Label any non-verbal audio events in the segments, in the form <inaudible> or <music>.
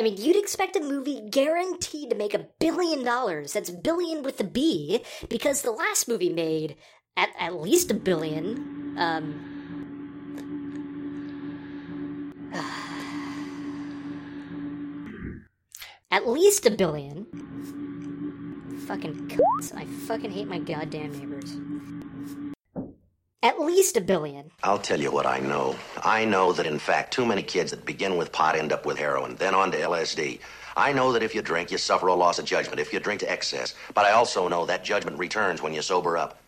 I mean, you'd expect a movie guaranteed to make a billion dollars. That's billion with a B, because the last movie made at, at least a billion. Um, <sighs> at least a billion. Fucking cunts. I fucking hate my goddamn neighbors. At least a billion. I'll tell you what I know. I know that, in fact, too many kids that begin with pot end up with heroin, then on to LSD. I know that if you drink, you suffer a loss of judgment if you drink to excess. But I also know that judgment returns when you sober up.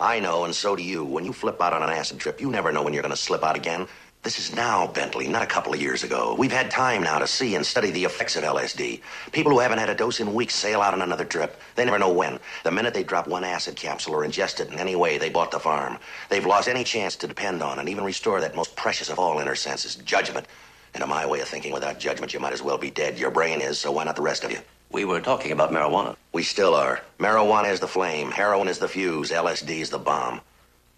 I know, and so do you. When you flip out on an acid trip, you never know when you're going to slip out again. This is now, Bentley, not a couple of years ago. We've had time now to see and study the effects of LSD. People who haven't had a dose in weeks sail out on another trip. They never know when. The minute they drop one acid capsule or ingest it in any way, they bought the farm. They've lost any chance to depend on and even restore that most precious of all inner senses, judgment. And in my way of thinking, without judgment, you might as well be dead. Your brain is, so why not the rest of you? We were talking about marijuana. We still are. Marijuana is the flame, heroin is the fuse, LSD is the bomb.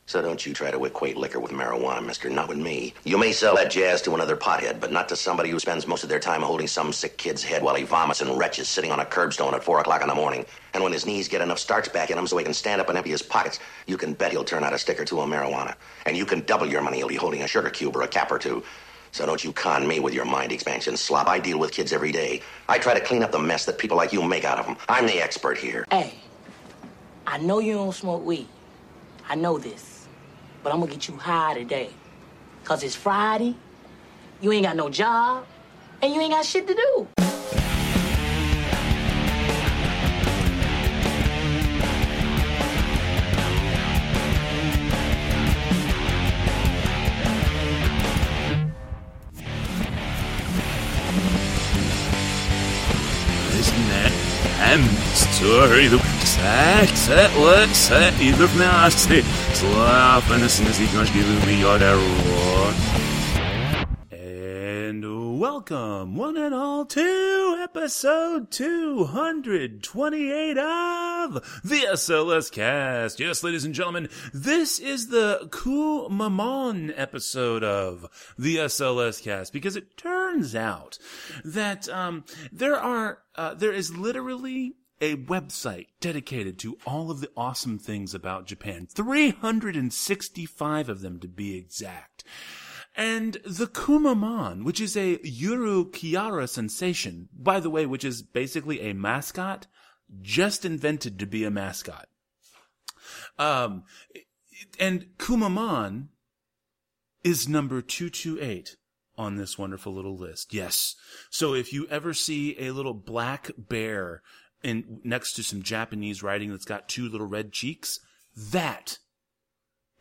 So don't you try to equate liquor with marijuana, mister. Not with me. You may sell that jazz to another pothead, but not to somebody who spends most of their time holding some sick kid's head while he vomits and retches sitting on a curbstone at 4 o'clock in the morning. And when his knees get enough starch back in him so he can stand up and empty his pockets, you can bet he'll turn out a stick or two of marijuana. And you can double your money he'll be holding a sugar cube or a cap or two. So don't you con me with your mind expansion slop. I deal with kids every day. I try to clean up the mess that people like you make out of them. I'm the expert here. Hey, I know you don't smoke weed. I know this. But I'm gonna get you high today. Cause it's Friday, you ain't got no job, and you ain't got shit to do. Sett, either from nasty. Slap and as soon as he can give me your error. And welcome, one and all, to episode 228 of the SLS Cast. Yes, ladies and gentlemen, this is the Kumamon episode of the SLS Cast because it turns out that um, there are uh, there is literally a website dedicated to all of the awesome things about Japan. 365 of them to be exact. And the Kumamon, which is a Yuru Kyara sensation, by the way, which is basically a mascot, just invented to be a mascot. Um, and Kumamon is number 228 on this wonderful little list. Yes. So if you ever see a little black bear in next to some Japanese writing that's got two little red cheeks, that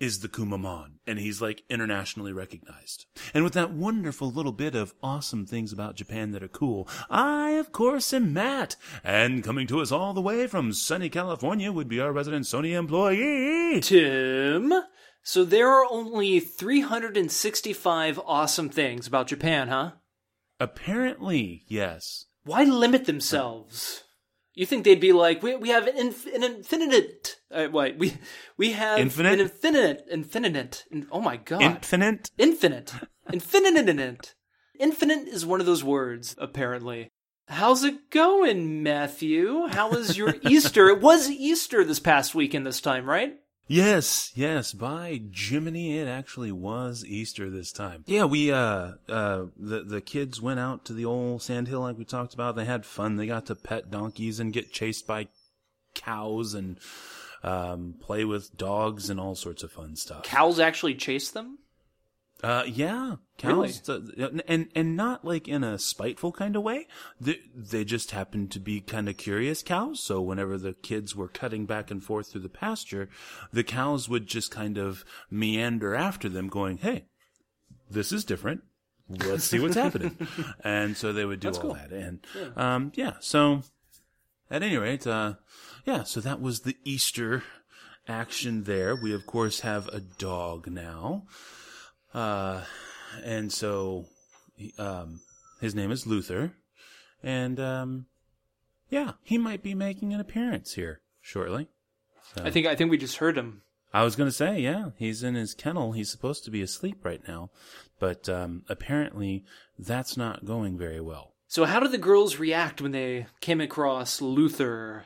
is the Kumamon, and he's like internationally recognized. And with that wonderful little bit of awesome things about Japan that are cool, I, of course, am Matt. And coming to us all the way from sunny California would be our resident Sony employee. Tim. So there are only 365 awesome things about Japan, huh? Apparently, yes. Why limit themselves? You think they'd be like, we, we have an, inf- an infinite, uh, wait, we, we have Infinite? an infinite, infinite, in- oh my god. Infinite? Infinite. <laughs> Infinite. Infinite is one of those words, apparently. How's it going, Matthew? How was your <laughs> Easter? It was Easter this past weekend this time, right? Yes, yes, by Jiminy, it actually was Easter this time. Yeah, we, uh, uh, the, the kids went out to the old sandhill like we talked about. They had fun. They got to pet donkeys and get chased by cows and, um, play with dogs and all sorts of fun stuff. Cows actually chase them? Uh, yeah, cows, uh, and and not like in a spiteful kind of way. They, they just happened to be kind of curious cows. So whenever the kids were cutting back and forth through the pasture, the cows would just kind of meander after them, going, "Hey, this is different. Let's see what's happening." <laughs> And so they would do That's all cool. that, and um, yeah. So at any rate, uh, yeah. So that was the Easter action there. We of course have a dog now. Uh, and so, he- um, his name is Luther, and um, yeah, he might be making an appearance here shortly. So- I think I think we just heard him. I was gonna say, yeah, he's in his kennel. He's supposed to be asleep right now, but um, apparently that's not going very well. So, how did the girls react when they came across Luther?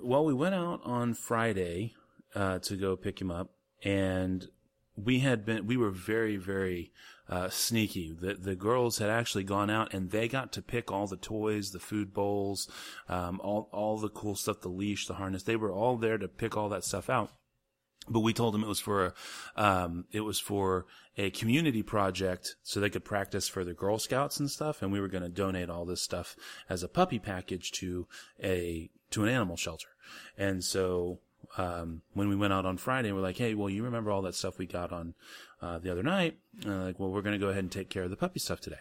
Well, we went out on Friday uh, to go pick him up, and we had been we were very very uh, sneaky. The the girls had actually gone out and they got to pick all the toys, the food bowls, um, all all the cool stuff, the leash, the harness. They were all there to pick all that stuff out. But we told them it was for a, um, it was for a community project so they could practice for the Girl Scouts and stuff. And we were going to donate all this stuff as a puppy package to a, to an animal shelter. And so, um, when we went out on Friday, we're like, Hey, well, you remember all that stuff we got on, uh, the other night? And like, well, we're going to go ahead and take care of the puppy stuff today.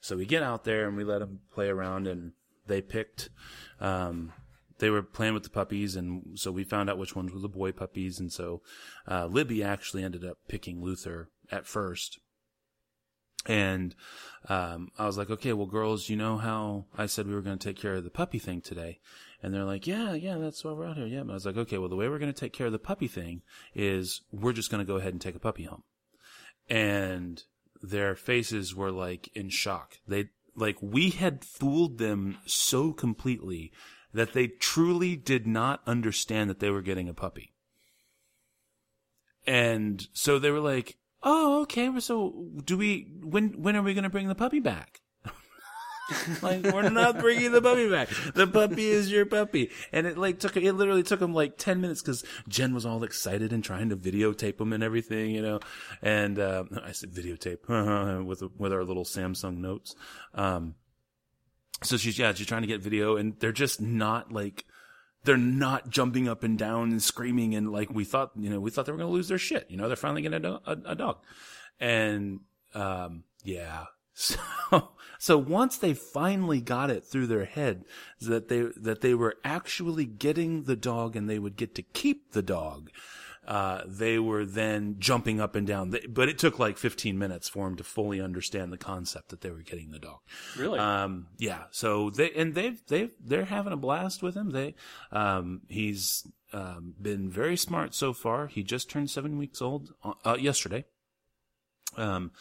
So we get out there and we let them play around and they picked, um, they were playing with the puppies, and so we found out which ones were the boy puppies, and so uh, Libby actually ended up picking Luther at first. And um, I was like, okay, well, girls, you know how I said we were going to take care of the puppy thing today? And they're like, yeah, yeah, that's why we're out here. Yeah. But I was like, okay, well, the way we're going to take care of the puppy thing is we're just going to go ahead and take a puppy home. And their faces were like in shock. They, like, we had fooled them so completely that they truly did not understand that they were getting a puppy. And so they were like, "Oh, okay. So do we? When when are we going to bring the puppy back?" <laughs> like we're not bringing the puppy back. The puppy is your puppy, and it like took it literally took them like ten minutes because Jen was all excited and trying to videotape them and everything, you know. And uh, I said videotape <laughs> with with our little Samsung notes. Um, so she's yeah she's trying to get video and they're just not like they're not jumping up and down and screaming and like we thought you know we thought they were to lose their shit you know they're finally getting a, a, a dog and um yeah so <laughs> so once they finally got it through their head that they that they were actually getting the dog and they would get to keep the dog uh, they were then jumping up and down. But it took like 15 minutes for them to fully understand the concept that they were getting the dog. Really? Um, yeah. So they and they've they've they're having a blast with him. They um, he's um, been very smart so far. He just turned seven weeks old uh, yesterday. Um,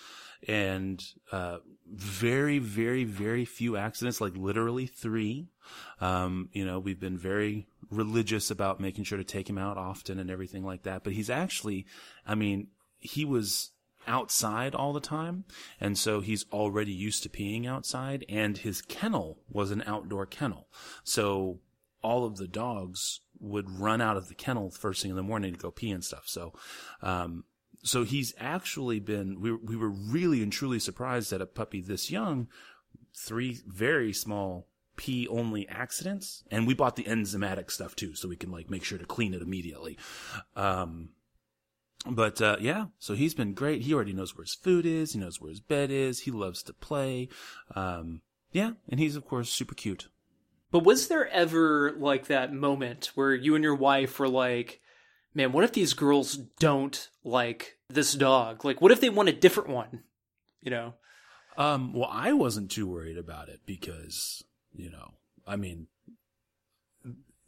and uh, very, very, very few accidents, like literally three. Um, you know, we've been very religious about making sure to take him out often and everything like that. But he's actually, I mean, he was outside all the time. And so he's already used to peeing outside and his kennel was an outdoor kennel. So all of the dogs would run out of the kennel first thing in the morning to go pee and stuff. So, um, so he's actually been, we, we were really and truly surprised that a puppy this young, three very small pee only accidents. And we bought the enzymatic stuff too, so we can like make sure to clean it immediately. Um, but uh, yeah, so he's been great. He already knows where his food is. He knows where his bed is. He loves to play. Um, yeah, and he's of course super cute. But was there ever like that moment where you and your wife were like, man, what if these girls don't like this dog? Like, what if they want a different one? You know? Um, well, I wasn't too worried about it because, you know, I mean,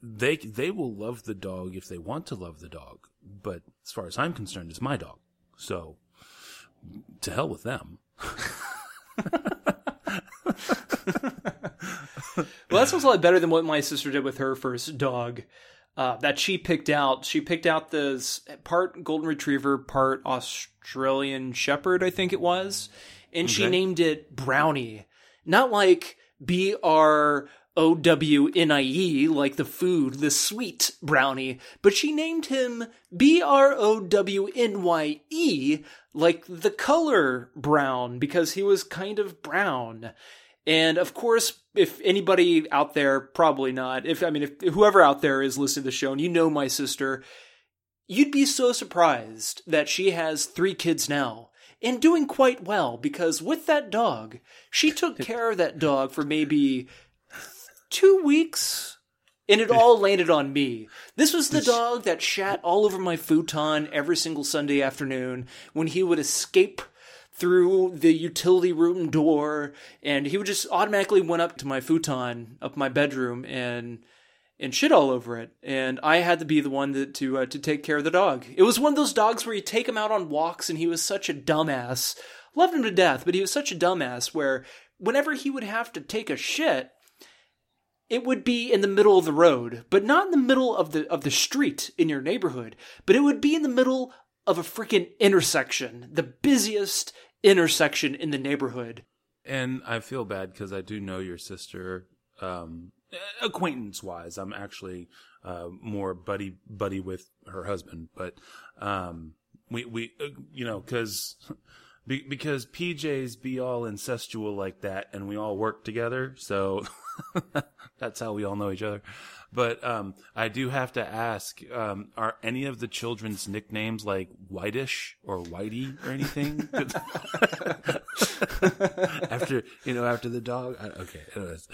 they they will love the dog if they want to love the dog, but as far as I'm concerned, it's my dog. So, to hell with them. <laughs> well, that sounds a lot better than what my sister did with her first dog. Uh, that she picked out. She picked out this part golden retriever, part Australian shepherd, I think it was, and okay. she named it Brownie. Not like B R O W N I E, like the food, the sweet brownie, but she named him B R O W N Y E, like the color brown, because he was kind of brown. And of course, if anybody out there, probably not, if I mean, if whoever out there is listening to the show and you know my sister, you'd be so surprised that she has three kids now and doing quite well because with that dog, she took <laughs> care of that dog for maybe two weeks and it all landed on me. This was the <laughs> dog that shat all over my futon every single Sunday afternoon when he would escape through the utility room door and he would just automatically went up to my futon up my bedroom and and shit all over it. And i had to be the one that, to uh, to take care of the dog. It was one of those dogs where you take him out on walks and he was such a dumbass. Loved him to death but he was such a dumbass where whenever he would have to take a shit, it would be in the middle of the road, but not in the middle of the of the street in your neighborhood, but it would be in the middle of a freaking intersection, the busiest intersection in the neighborhood. And I feel bad because I do know your sister, um, acquaintance wise. I'm actually uh, more buddy buddy with her husband, but um, we we uh, you know because. Be- because PJs be all incestual like that, and we all work together, so <laughs> that's how we all know each other. But um, I do have to ask: um, Are any of the children's nicknames like Whitish or Whitey or anything? <laughs> <laughs> after you know, after the dog. I, okay, anyways.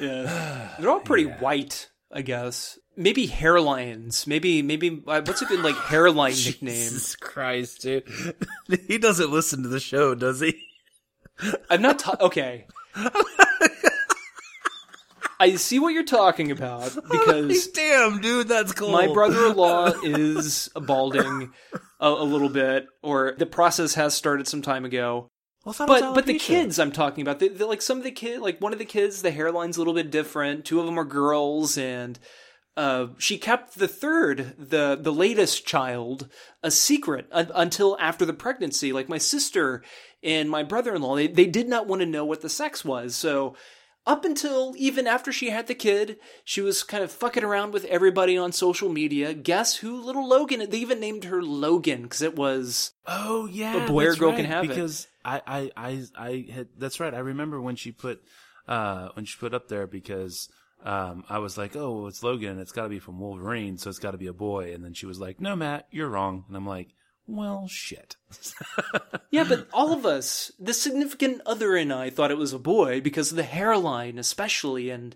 Yeah, <sighs> they're all pretty white, I guess. Maybe hairlines. Maybe maybe uh, what's a good like hairline <laughs> nickname? Jesus Christ, dude! he doesn't listen to the show, does he? I'm not ta- okay. I see what you're talking about <laughs> because Damn, dude, that's cool. my brother-in-law <laughs> is balding a, a little bit, or the process has started some time ago. Well, But but the kids I'm talking about, they, like some of the kid, like one of the kids, the hairline's a little bit different. Two of them are girls, and uh, she kept the third, the the latest child, a secret un- until after the pregnancy. Like my sister and my brother-in-law, they they did not want to know what the sex was, so. Up until even after she had the kid, she was kind of fucking around with everybody on social media. Guess who little Logan? They even named her Logan because it was Oh yeah, A boy or girl right, can have it. because I, I, I, I had. That's right. I remember when she put, uh, when she put up there because. Um, I was like, oh, well, it's Logan. It's got to be from Wolverine, so it's got to be a boy. And then she was like, no, Matt, you're wrong. And I'm like, well, shit. Yeah, but all of us, the significant other and I thought it was a boy because of the hairline, especially, and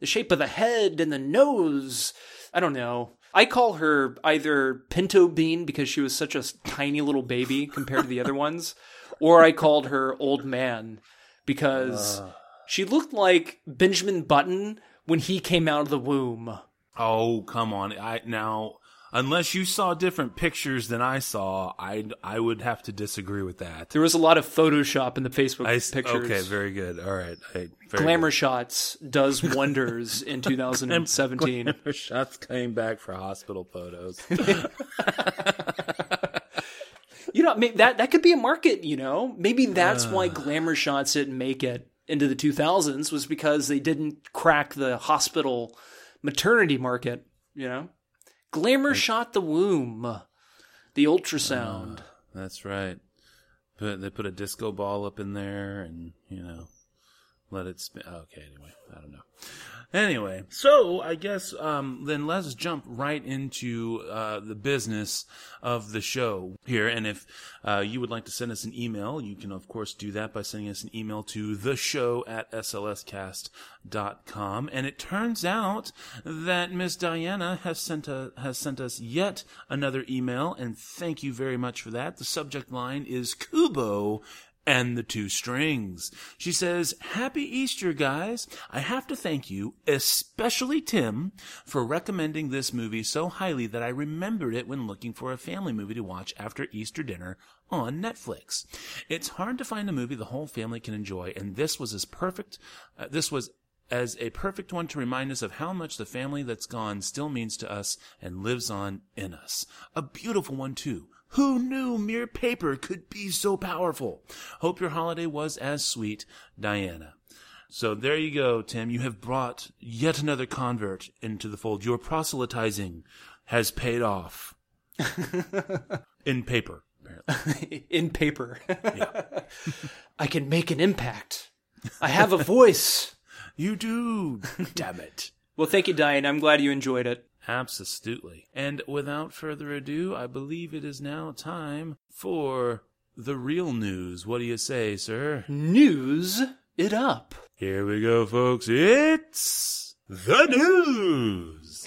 the shape of the head and the nose. I don't know. I call her either Pinto Bean because she was such a tiny little baby compared to the other ones, or I called her Old Man because uh. she looked like Benjamin Button when he came out of the womb. Oh, come on. I now, unless you saw different pictures than I saw, I I would have to disagree with that. There was a lot of Photoshop in the Facebook I pictures. Okay, very good. All right. I, Glamour good. shots does <laughs> wonders in 2017. Glamour shots came back for hospital photos. <laughs> You know, that that could be a market. You know, maybe that's why uh. glamour shots didn't make it into the 2000s was because they didn't crack the hospital maternity market. You know, glamour shot the womb, the ultrasound. Ah, that's right. But they put a disco ball up in there, and you know, let it spin. Okay, anyway, I don't know. Anyway, so I guess um, then let's jump right into uh, the business of the show here. And if uh, you would like to send us an email, you can of course do that by sending us an email to the show at slscast.com. And it turns out that Miss Diana has sent a, has sent us yet another email, and thank you very much for that. The subject line is Kubo and the two strings. She says, Happy Easter, guys. I have to thank you, especially Tim, for recommending this movie so highly that I remembered it when looking for a family movie to watch after Easter dinner on Netflix. It's hard to find a movie the whole family can enjoy, and this was as perfect, uh, this was as a perfect one to remind us of how much the family that's gone still means to us and lives on in us. A beautiful one too. Who knew mere paper could be so powerful? Hope your holiday was as sweet, Diana. So there you go, Tim. You have brought yet another convert into the fold. Your proselytizing has paid off. <laughs> In paper, apparently. <laughs> in paper. <laughs> I can make an impact. I have a voice. You do. Damn it. Well, thank you, Diane. I'm glad you enjoyed it. Absolutely. And without further ado, I believe it is now time for the real news. What do you say, sir? News it up. Here we go, folks. It's the news.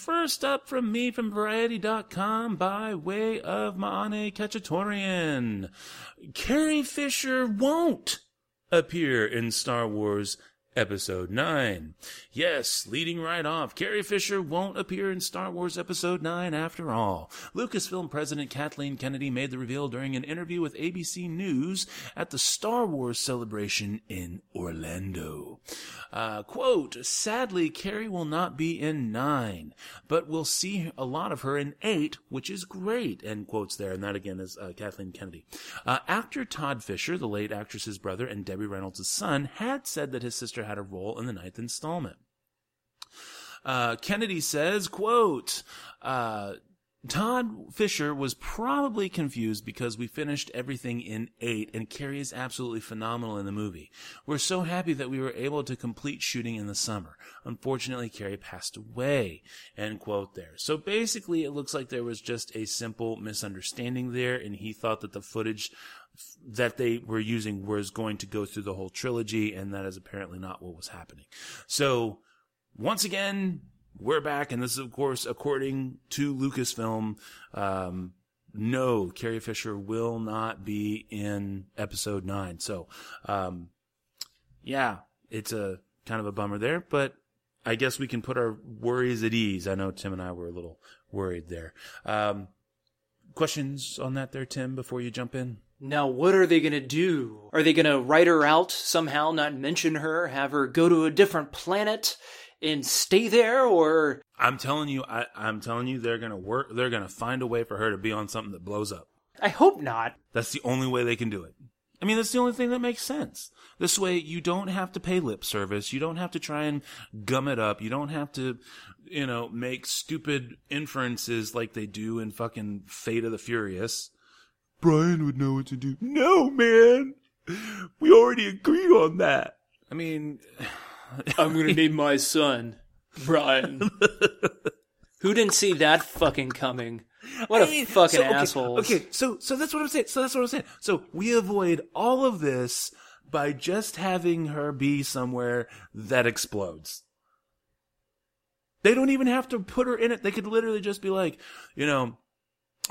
First up from me from Variety.com by way of Maane Khatchatourian. Carrie Fisher won't appear in Star Wars Episode 9. Yes, leading right off, Carrie Fisher won't appear in Star Wars Episode 9 after all. Lucasfilm President Kathleen Kennedy made the reveal during an interview with ABC News at the Star Wars celebration in Orlando. Uh, quote, sadly, Carrie will not be in 9, but we'll see a lot of her in 8, which is great, end quotes there. And that again is uh, Kathleen Kennedy. Uh, actor Todd Fisher, the late actress's brother and Debbie Reynolds' son, had said that his sister had a role in the ninth installment. Uh, Kennedy says, quote, uh, Todd Fisher was probably confused because we finished everything in eight and Carrie is absolutely phenomenal in the movie. We're so happy that we were able to complete shooting in the summer. Unfortunately, Carrie passed away. End quote there. So basically, it looks like there was just a simple misunderstanding there and he thought that the footage that they were using was going to go through the whole trilogy and that is apparently not what was happening. So once again, we're back, and this is, of course, according to Lucasfilm. Um, no, Carrie Fisher will not be in episode nine. So, um, yeah, it's a kind of a bummer there, but I guess we can put our worries at ease. I know Tim and I were a little worried there. Um, questions on that there, Tim, before you jump in? Now, what are they going to do? Are they going to write her out somehow, not mention her, have her go to a different planet and stay there, or I'm telling you, I, I'm telling you, they're gonna work. They're gonna find a way for her to be on something that blows up. I hope not. That's the only way they can do it. I mean, that's the only thing that makes sense. This way, you don't have to pay lip service. You don't have to try and gum it up. You don't have to, you know, make stupid inferences like they do in fucking Fate of the Furious. Brian would know what to do. No, man. We already agreed on that. I mean, <sighs> I'm going to name my son Brian. <laughs> Who didn't see that fucking coming? What a I mean, fucking so, okay, asshole. Okay, so so that's what I'm saying. So that's what I'm saying. So we avoid all of this by just having her be somewhere that explodes. They don't even have to put her in it. They could literally just be like, you know,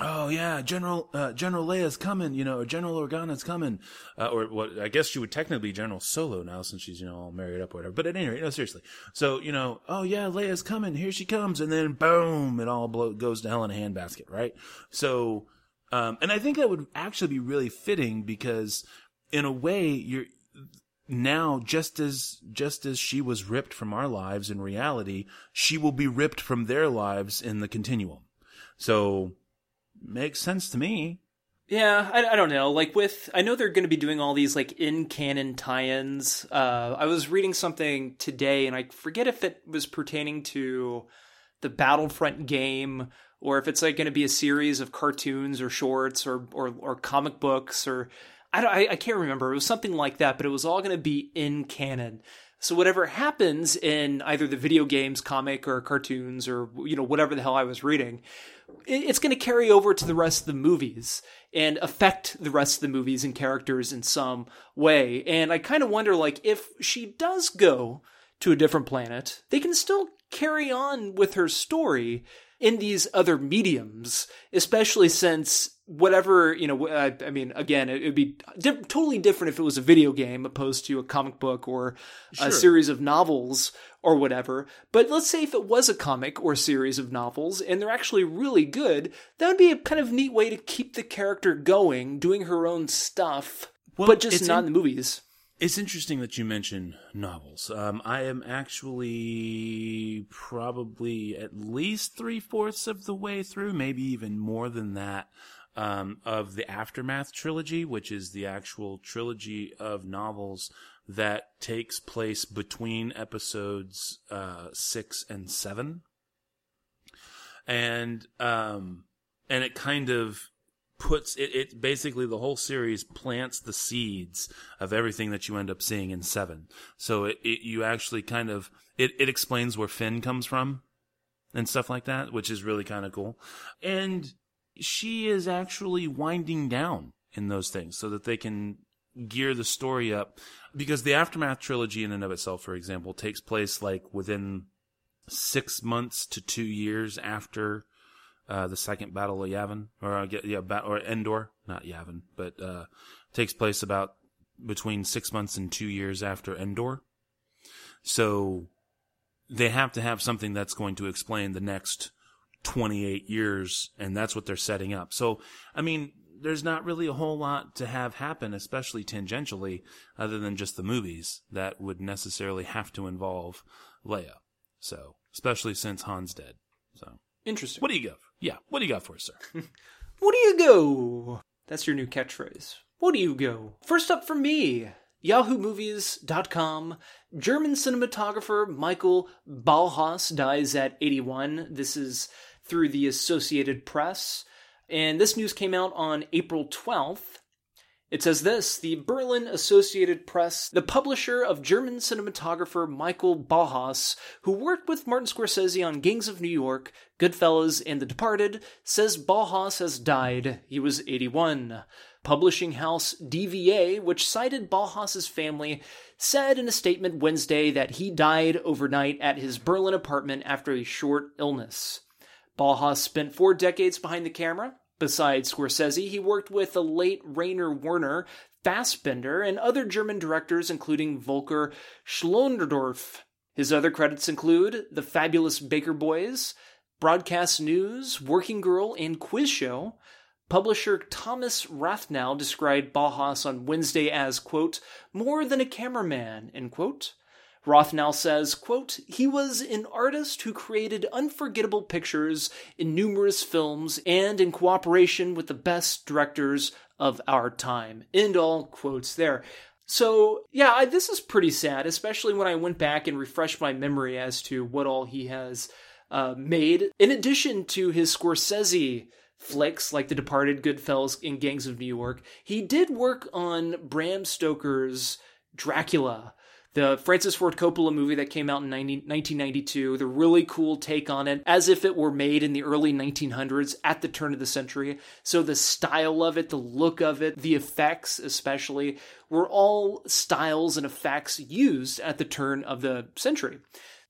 oh yeah, General uh, General Leia's coming, you know, or General Organa's coming, uh, or what? I guess she would technically be General Solo now since she's you know all married up or whatever. But at any rate, no, seriously. So you know, oh yeah, Leia's coming, here she comes, and then boom, it all blow, goes to hell in a handbasket, right? So, um, and I think that would actually be really fitting because in a way you're now just as just as she was ripped from our lives in reality she will be ripped from their lives in the continuum so makes sense to me Yeah, I, I don't know. Like with, I know they're going to be doing all these like in canon tie-ins. Uh, I was reading something today, and I forget if it was pertaining to the Battlefront game or if it's like going to be a series of cartoons or shorts or or, or comic books or I, don't, I I can't remember. It was something like that, but it was all going to be in canon. So whatever happens in either the video games, comic, or cartoons, or you know whatever the hell I was reading, it's going to carry over to the rest of the movies and affect the rest of the movies and characters in some way. And I kind of wonder, like, if she does go to a different planet, they can still carry on with her story in these other mediums, especially since whatever, you know, I, I mean, again, it would be di- totally different if it was a video game opposed to a comic book or a series of novels or whatever. But let's say if it was a comic or series of novels and they're actually really good, that would be a kind of neat way to keep the character going, doing her own stuff, Well, but just not in- in the movies. It's interesting that you mention novels. Um, I am actually probably at least three fourths of the way through, maybe even more than that, um, of the Aftermath trilogy, which is the actual trilogy of novels that takes place between episodes uh, six and seven. And um, and it kind of puts it, it basically the whole series plants the seeds of everything that you end up seeing in seven. So it, it you actually kind of it, it explains where Finn comes from and stuff like that, which is really kind of cool. And she is actually winding down in those things so that they can gear the story up because the aftermath trilogy in and of itself for example takes place like within six months to two years after uh, the second Battle of Yavin, or uh, yeah, ba- or Endor, not Yavin, but uh, takes place about between six months and two years after Endor. So they have to have something that's going to explain the next 28 years, and that's what they're setting up. So, I mean, there's not really a whole lot to have happen, especially tangentially, other than just the movies that would necessarily have to involve Leia. So, especially since Han's dead. So, Interesting. what do you got? Yeah, what do you got for us, sir? <laughs> What do you go? That's your new catchphrase. What do you go? First up for me, YahooMovies.com. German cinematographer Michael Ballhaus dies at 81. This is through the Associated Press. And this news came out on April 12th. It says this The Berlin Associated Press, the publisher of German cinematographer Michael Ballhaus, who worked with Martin Scorsese on Gangs of New York, Goodfellas, and The Departed, says Ballhaus has died. He was 81. Publishing house DVA, which cited Ballhaus's family, said in a statement Wednesday that he died overnight at his Berlin apartment after a short illness. Ballhaus spent four decades behind the camera. Besides Scorsese, he worked with the late Rainer Werner, Fassbinder, and other German directors, including Volker Schlöndorff. His other credits include The Fabulous Baker Boys, Broadcast News, Working Girl, and Quiz Show. Publisher Thomas Rathnow described Ballhaus on Wednesday as, quote, more than a cameraman, end quote. Rathnow says, quote, he was an artist who created unforgettable pictures in numerous films and in cooperation with the best directors of our time. End all quotes there. So, yeah, I, this is pretty sad, especially when I went back and refreshed my memory as to what all he has uh, made. In addition to his Scorsese flicks like The Departed, Goodfellas, and Gangs of New York, he did work on Bram Stoker's Dracula the Francis Ford Coppola movie that came out in 90, 1992, the really cool take on it, as if it were made in the early 1900s at the turn of the century. So the style of it, the look of it, the effects especially, were all styles and effects used at the turn of the century.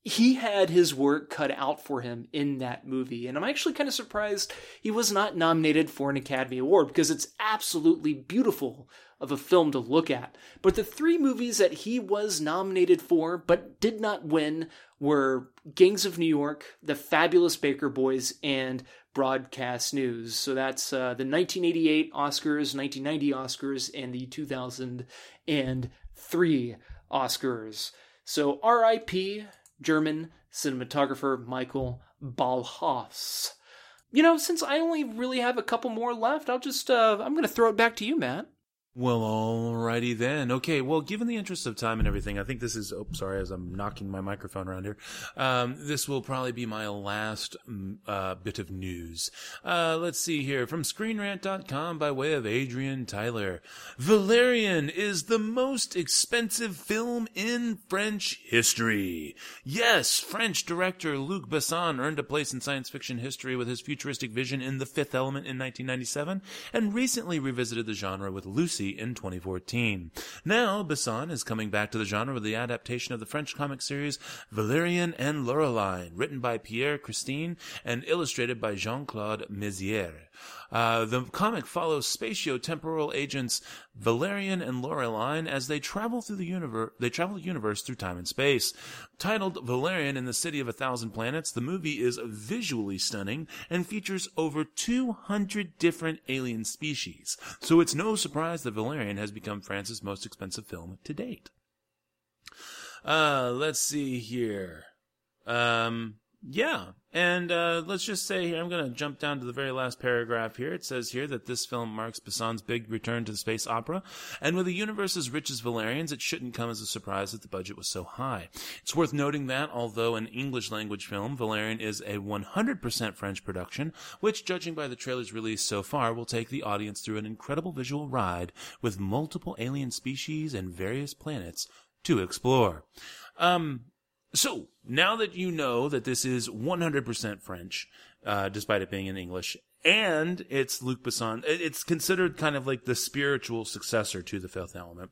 He had his work cut out for him in that movie, and I'm actually kind of surprised he was not nominated for an Academy Award because it's absolutely beautiful of a film to look at. But the three movies that he was nominated for but did not win were Gangs of New York, The Fabulous Baker Boys, and Broadcast News. So that's uh, the 1988 Oscars, 1990 Oscars, and the 2003 Oscars. So RIP, German cinematographer Michael Ballhaus. You know, since I only really have a couple more left, I'll just, uh, I'm going to throw it back to you, Matt. Well, alrighty then. Okay, well, given the interest of time and everything, I think this is, oh, sorry, as I'm knocking my microphone around here, um, this will probably be my last mm, uh, bit of news. Uh, let's see here. From ScreenRant.com by way of Adrienne Tyler. Valerian is the most expensive film in French history. Yes, French director Luc Besson earned a place in science fiction history with his futuristic vision in The Fifth Element in 1997, and recently revisited the genre with Lucy in 2014. Now, Besson is coming back to the genre with the adaptation of the French comic series Valerian and Laureline, written by Pierre Christin and illustrated by Jean-Claude Mézières. Uh, the comic follows spatio-temporal agents Valerian and Laureline as they travel through the universe. They travel the universe through time and space. Titled Valerian in the City of a Thousand Planets, the movie is visually stunning and features over 200 different alien species. So it's no surprise that Valerian has become France's most expensive film to date. Uh, let's see here. Um, yeah. And uh, let's just say here, I'm going to jump down to the very last paragraph here. It says here that this film marks Besson's big return to the space opera. And with a universe as rich as Valerian's, it shouldn't come as a surprise that the budget was so high. It's worth noting that, although an English language film, Valerian is a 100% French production, which, judging by the trailers released so far, will take the audience through an incredible visual ride with multiple alien species and various planets to explore. Um, so now that you know that this is 100% French, uh, despite it being in English, and it's Luc Besson, it's considered kind of like the spiritual successor to the Fifth Element,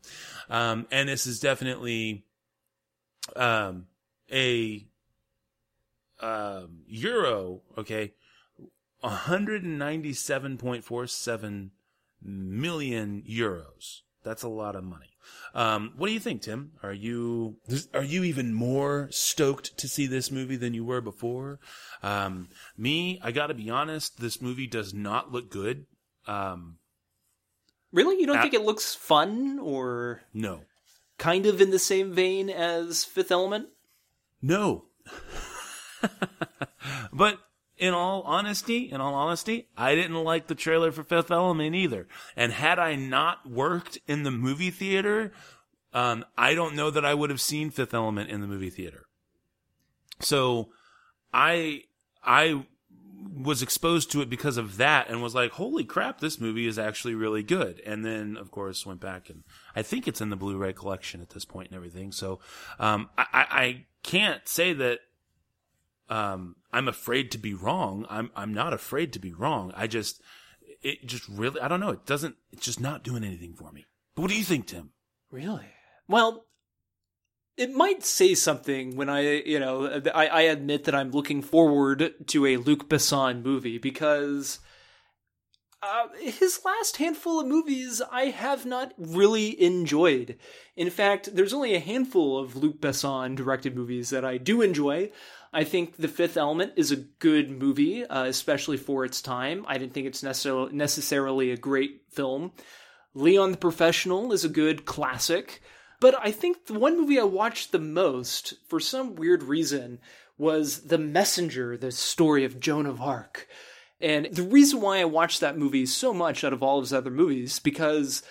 um, and this is definitely um, a um, euro, okay, 197.47 million euros. That's a lot of money. Um, what do you think, Tim? Are you are you even more stoked to see this movie than you were before? Um, me, I got to be honest. This movie does not look good. Um, Really? You don't Uh, think it looks fun or no, kind of in the same vein as Fifth Element? no. <laughs> but in all honesty, in all honesty, I didn't like the trailer for Fifth Element either. And had I not worked in the movie theater, um, I don't know that I would have seen Fifth Element in the movie theater. So I I was exposed to it because of that and was like, holy crap, this movie is actually really good. And then, of course, went back and I think it's in the Blu-ray collection at this point and everything. So, um, I, I, I can't say that, um, I'm afraid to be wrong. I'm, I'm not afraid to be wrong. I just, it just really, I don't know. It doesn't, it's just not doing anything for me. But what do you think, Tim? Really? Well, it might say something when I, you know, I, I admit that I'm looking forward to a Luc Besson movie because uh, his last handful of movies I have not really enjoyed. In fact, there's only a handful of Luc Besson directed movies that I do enjoy. I think The Fifth Element is a good movie, uh, especially for its time. I didn't think it's necessarily necessarily a great film. Leon the Professional is a good classic. But I think the one movie I watched the most, for some weird reason, was The Messenger, the story of Joan of Arc. And the reason why I watched that movie so much out of all of his other movies, because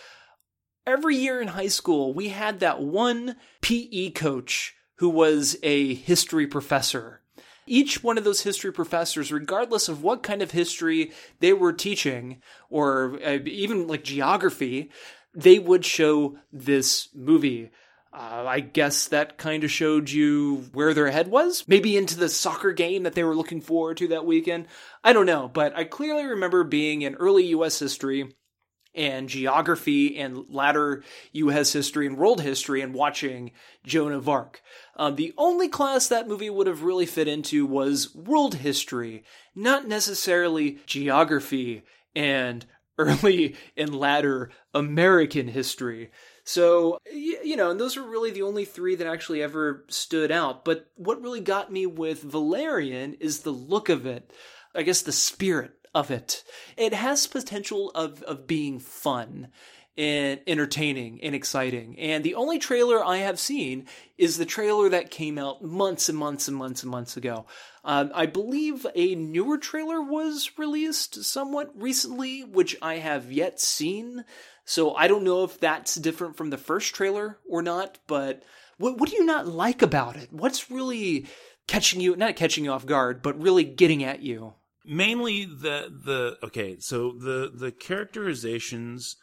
every year in high school, we had that one PE coach who was a history professor. Each one of those history professors, regardless of what kind of history they were teaching, or uh, even like geography, they would show this movie. Uh, I guess that kind of showed you where their head was. Maybe into the soccer game that they were looking forward to that weekend. I don't know, but I clearly remember being in early U.S. history and geography and latter U.S. history and world history and watching Joan of Arc. Um, the only class that movie would have really fit into was world history, not necessarily geography and <laughs> early and latter American history. So, you know, and those are really the only three that actually ever stood out. But what really got me with Valerian is the look of it. I guess the spirit of it. It has potential of, of being fun and entertaining and exciting. And the only trailer I have seen is the trailer that came out months and months and months and months ago. Um, I believe a newer trailer was released somewhat recently, which I have yet seen. So I don't know if that's different from the first trailer or not, but what, what do you not like about it? What's really catching you, not catching you off guard, but really getting at you? Mainly the the okay so the the characterizations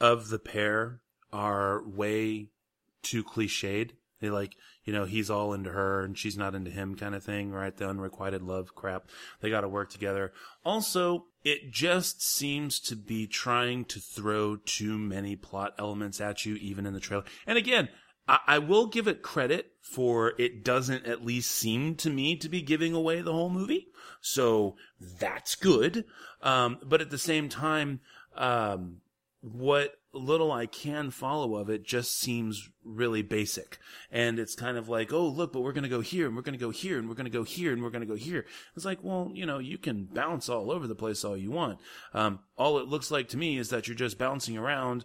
of the pair are way too cliched. They like you know he's all into her and she's not into him kind of thing right? The unrequited love crap. They got to work together. Also it just seems to be trying to throw too many plot elements at you even in the trailer. And again I, I will give it credit for it doesn't at least seem to me to be giving away the whole movie so that's good. Um, but at the same time, um, what little I can follow of it just seems really basic. And it's kind of like, oh, look, but we're going to go here and we're going to go here and we're going to go here and we're going to go here. It's like, well, you know, you can bounce all over the place all you want. Um, all it looks like to me is that you're just bouncing around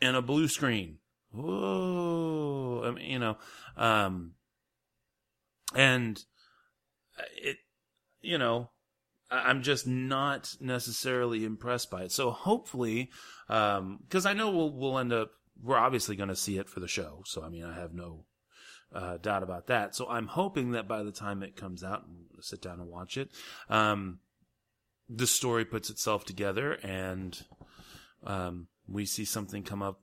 in a blue screen. Whoa. I mean, you know, um, and it, you know, I'm just not necessarily impressed by it. So hopefully, um, cause I know we'll, we'll end up, we're obviously going to see it for the show. So, I mean, I have no, uh, doubt about that. So I'm hoping that by the time it comes out and sit down and watch it, um, the story puts itself together and, um, we see something come up,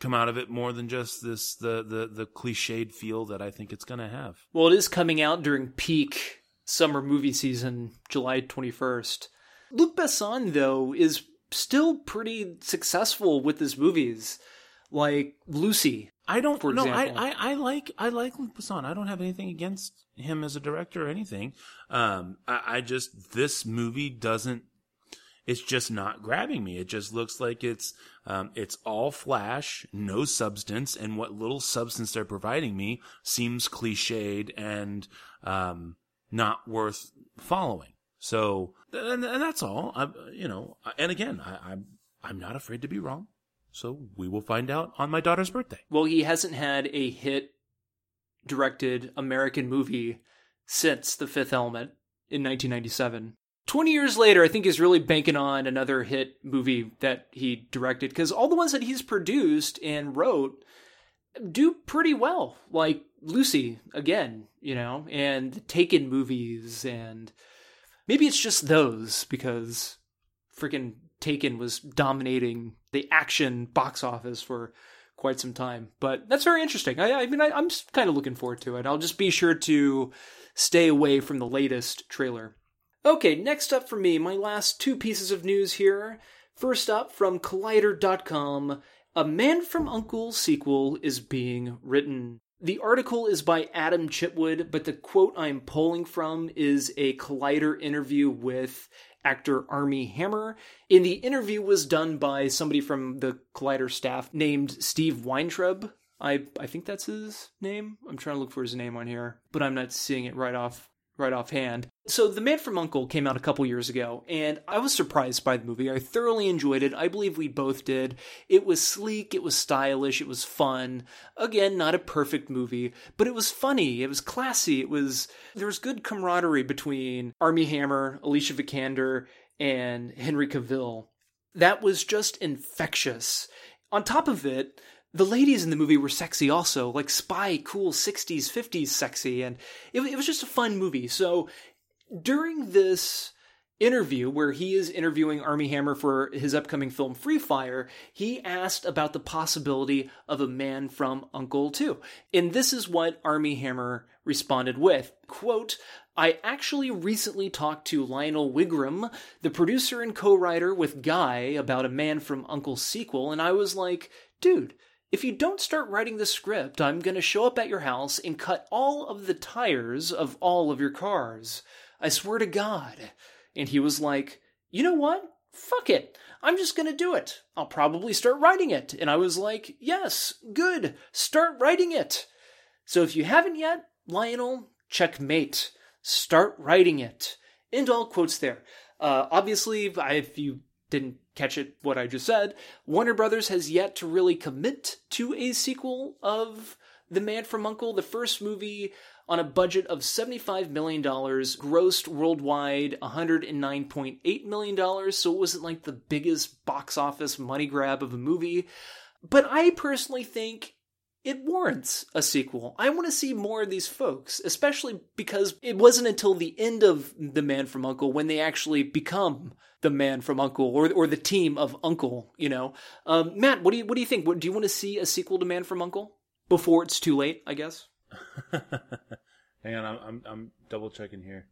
come out of it more than just this, the, the, the cliched feel that I think it's going to have. Well, it is coming out during peak summer movie season, July 21st. Luc Besson, though, is still pretty successful with his movies, like Lucy. I don't for no, I. I, I like I like Luc Besson. I don't have anything against him as a director or anything. Um, I, I just this movie doesn't. It's just not grabbing me. It just looks like it's um, it's all flash, no substance, and what little substance they're providing me seems cliched and um, not worth following. So, and, and that's all. I, you know, and again, I, I'm I'm not afraid to be wrong. So we will find out on my daughter's birthday. Well, he hasn't had a hit directed American movie since The Fifth Element in 1997. 20 years later, I think he's really banking on another hit movie that he directed because all the ones that he's produced and wrote do pretty well. Like Lucy, again, you know, and the Taken movies, and maybe it's just those because freaking Taken was dominating the action box office for quite some time. But that's very interesting. I, I mean, I, I'm kind of looking forward to it. I'll just be sure to stay away from the latest trailer. Okay, next up for me, my last two pieces of news here. First up, from Collider.com, a Man from Uncle sequel is being written. The article is by Adam Chitwood, but the quote I'm pulling from is a Collider interview with actor Armie Hammer. And the interview was done by somebody from the Collider staff named Steve Weintraub. I I think that's his name. I'm trying to look for his name on here, but I'm not seeing it right off right offhand. So The Man from Uncle came out a couple years ago, and I was surprised by the movie. I thoroughly enjoyed it. I believe we both did. It was sleek, it was stylish, it was fun. Again, not a perfect movie, but it was funny, it was classy, it was there was good camaraderie between Armie Hammer, Alicia Vikander, and Henry Cavill. That was just infectious. On top of it, the ladies in the movie were sexy also, like spy, cool 60s, 50s sexy, and it, it was just a fun movie. So during this interview where he is interviewing Armie Hammer for his upcoming film Free Fire, he asked about the possibility of a man from Uncle 2. And this is what Armie Hammer responded with. Quote, I actually recently talked to Lionel Wigram, the producer and co-writer with Guy, about a Man from Uncle sequel, and I was like, dude, if you don't start writing the script, I'm going to show up at your house and cut all of the tires of all of your cars. I swear to God. And he was like, You know what? Fuck it. I'm just going to do it. I'll probably start writing it. And I was like, Yes, good. Start writing it. So if you haven't yet, Lionel, checkmate. Start writing it. End all quotes there. Uh, obviously, if you didn't catch it what I just said, Warner Brothers has yet to really commit to a sequel of The Man from Uncle. The first movie on a budget of $75 million grossed worldwide $109.8 million, so it wasn't like the biggest box office money grab of a movie. But I personally think it warrants a sequel. I want to see more of these folks, especially because it wasn't until the end of The Man from Uncle when they actually become the Man from Uncle or or the team of Uncle. You know, um, Matt, what do you what do you think? What, do you want to see a sequel to Man from Uncle before it's too late? I guess. <laughs> Hang on, I'm I'm, I'm double checking here.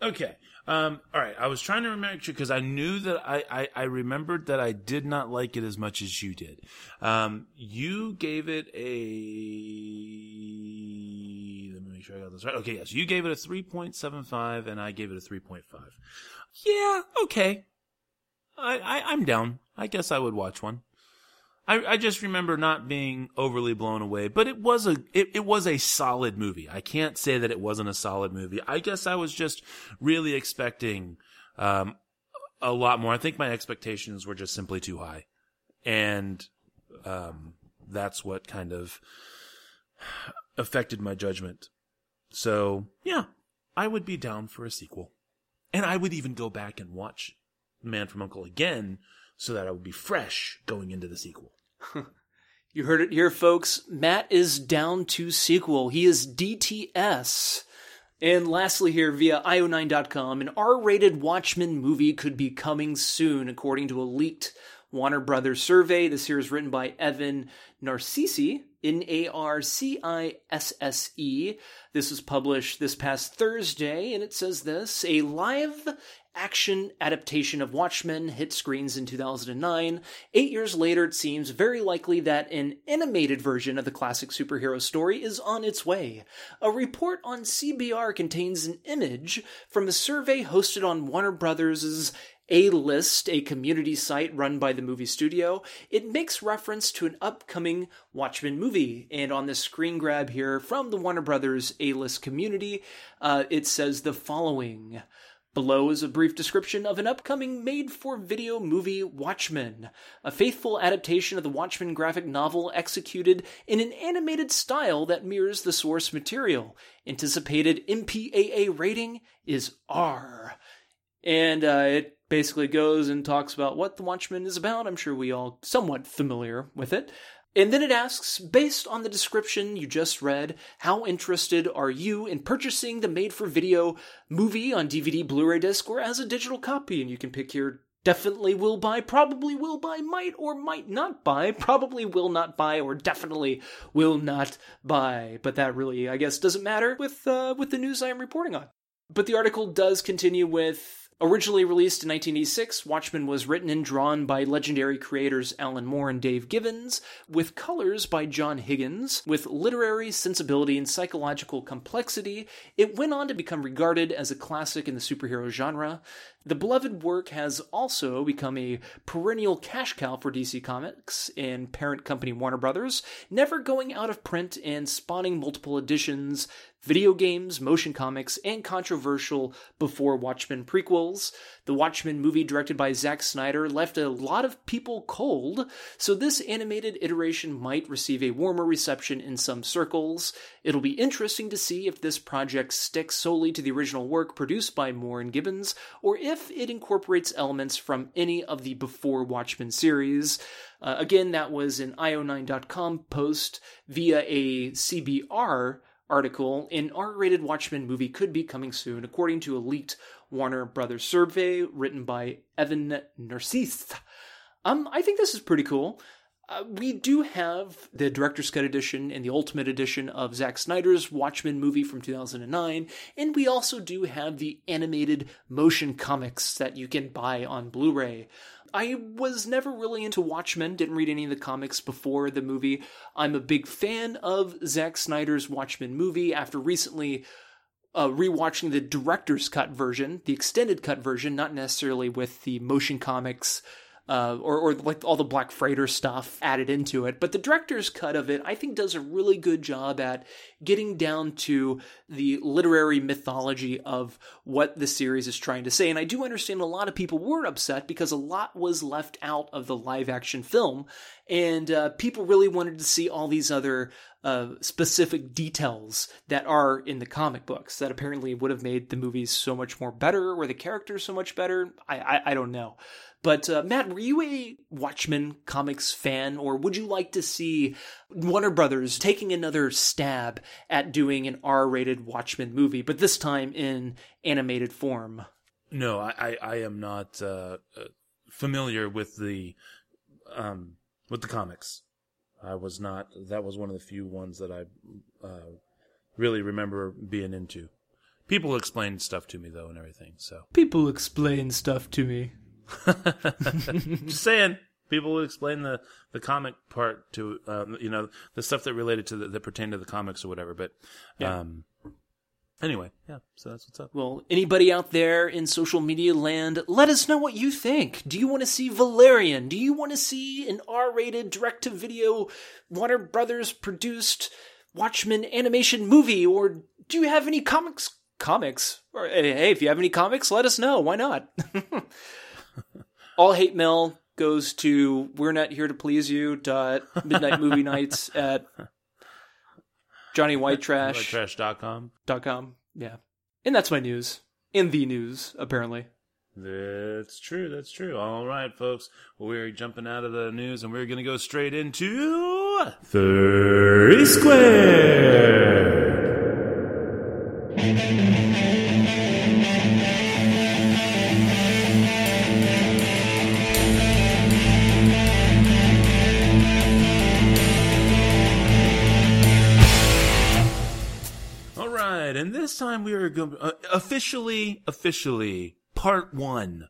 Okay. Um. All right. I was trying to remember because I knew that I, I I remembered that I did not like it as much as you did. Um. You gave it a. Sure I got this right. Okay. Yes. You gave it a three point seven five, and I gave it a three point five. Yeah. Okay. I, I I'm down. I guess I would watch one. I, I just remember not being overly blown away, but it was a it, it was a solid movie. I can't say that it wasn't a solid movie. I guess I was just really expecting um, a lot more. I think my expectations were just simply too high, and um, that's what kind of affected my judgment. So yeah, I would be down for a sequel, and I would even go back and watch Man from Uncle again so that I would be fresh going into the sequel. <laughs> You heard it here, folks. Matt is down to sequel. He is DTS. And lastly, here via io9.com, an R rated Watchmen movie could be coming soon, according to a leaked Warner Brothers survey. This here is written by Evan Narcisse, N A R C I S S E. This was published this past Thursday, and it says this A live action adaptation of Watchmen hit screens in 2009. Eight years later, it seems very likely that an animated version of the classic superhero story is on its way. A report on CBR contains an image from a survey hosted on Warner Brothers' a List, a community site run by the movie studio, it makes reference to an upcoming Watchmen movie. And on the screen grab here from the Warner Brothers A List community, uh, it says the following. Below is a brief description of an upcoming made for video movie Watchmen, a faithful adaptation of the Watchmen graphic novel executed in an animated style that mirrors the source material. Anticipated MPAA rating is R. And uh, it basically goes and talks about what The Watchmen is about. I'm sure we all somewhat familiar with it. And then it asks, based on the description you just read, how interested are you in purchasing the made for video movie on DVD, Blu ray disc, or as a digital copy? And you can pick your definitely will buy, probably will buy, might or might not buy, <laughs> probably will not buy, or definitely will not buy. But that really, I guess, doesn't matter with, uh, with the news I am reporting on. But the article does continue with Originally released in 1986, Watchmen was written and drawn by legendary creators Alan Moore and Dave Gibbons, with colors by John Higgins. With literary sensibility and psychological complexity, it went on to become regarded as a classic in the superhero genre. The beloved work has also become a perennial cash cow for DC Comics and parent company Warner Brothers, never going out of print and spawning multiple editions, video games, motion comics, and controversial before Watchmen prequels. The Watchmen movie, directed by Zack Snyder, left a lot of people cold, so this animated iteration might receive a warmer reception in some circles. It'll be interesting to see if this project sticks solely to the original work produced by Moore and Gibbons, or if it incorporates elements from any of the before Watchmen series. Uh, again, that was an io9.com post via a CBR article, an R-rated Watchmen movie could be coming soon, according to a leaked Warner Brothers survey written by Evan Narcisse. Um, I think this is pretty cool. Uh, we do have the director's cut edition and the ultimate edition of Zack Snyder's Watchmen movie from 2009, and we also do have the animated motion comics that you can buy on Blu-ray. I was never really into Watchmen, didn't read any of the comics before the movie. I'm a big fan of Zack Snyder's Watchmen movie after recently uh, rewatching the director's cut version, the extended cut version, not necessarily with the motion comics uh, or, or like all the Black Freighter stuff added into it. But the director's cut of it, I think, does a really good job at getting down to the literary mythology of what the series is trying to say. And I do understand a lot of people were upset because a lot was left out of the live action film. And uh, people really wanted to see all these other uh, specific details that are in the comic books that apparently would have made the movies so much more better, or the characters so much better. I, I, I don't know. But uh, Matt, were you a Watchmen comics fan, or would you like to see Warner Brothers taking another stab at doing an R-rated Watchmen movie, but this time in animated form? No, I, I, I am not uh, uh, familiar with the um, with the comics. I was not. That was one of the few ones that I uh, really remember being into. People explained stuff to me though, and everything. So people explain stuff to me. <laughs> Just saying. People would explain the, the comic part to uh, you know the stuff that related to the, that pertained to the comics or whatever. But Yeah. um, anyway, yeah. So that's what's up. Well, anybody out there in social media land, let us know what you think. Do you want to see Valerian? Do you want to see an R rated direct to video Warner Brothers produced Watchmen animation movie? Or do you have any comics? Comics? Or, hey, hey, if you have any comics, let us know. Why not? <laughs> All hate mail goes to we're not here to please you dot midnight movie <laughs> nights at Johnny White Trash Trash.com. dot com. Yeah. And that's my news. In the news, apparently. That's true. That's true. All right, folks. We're jumping out of the news and we're going to go straight into 30 Square. Time we are going uh, officially, officially part one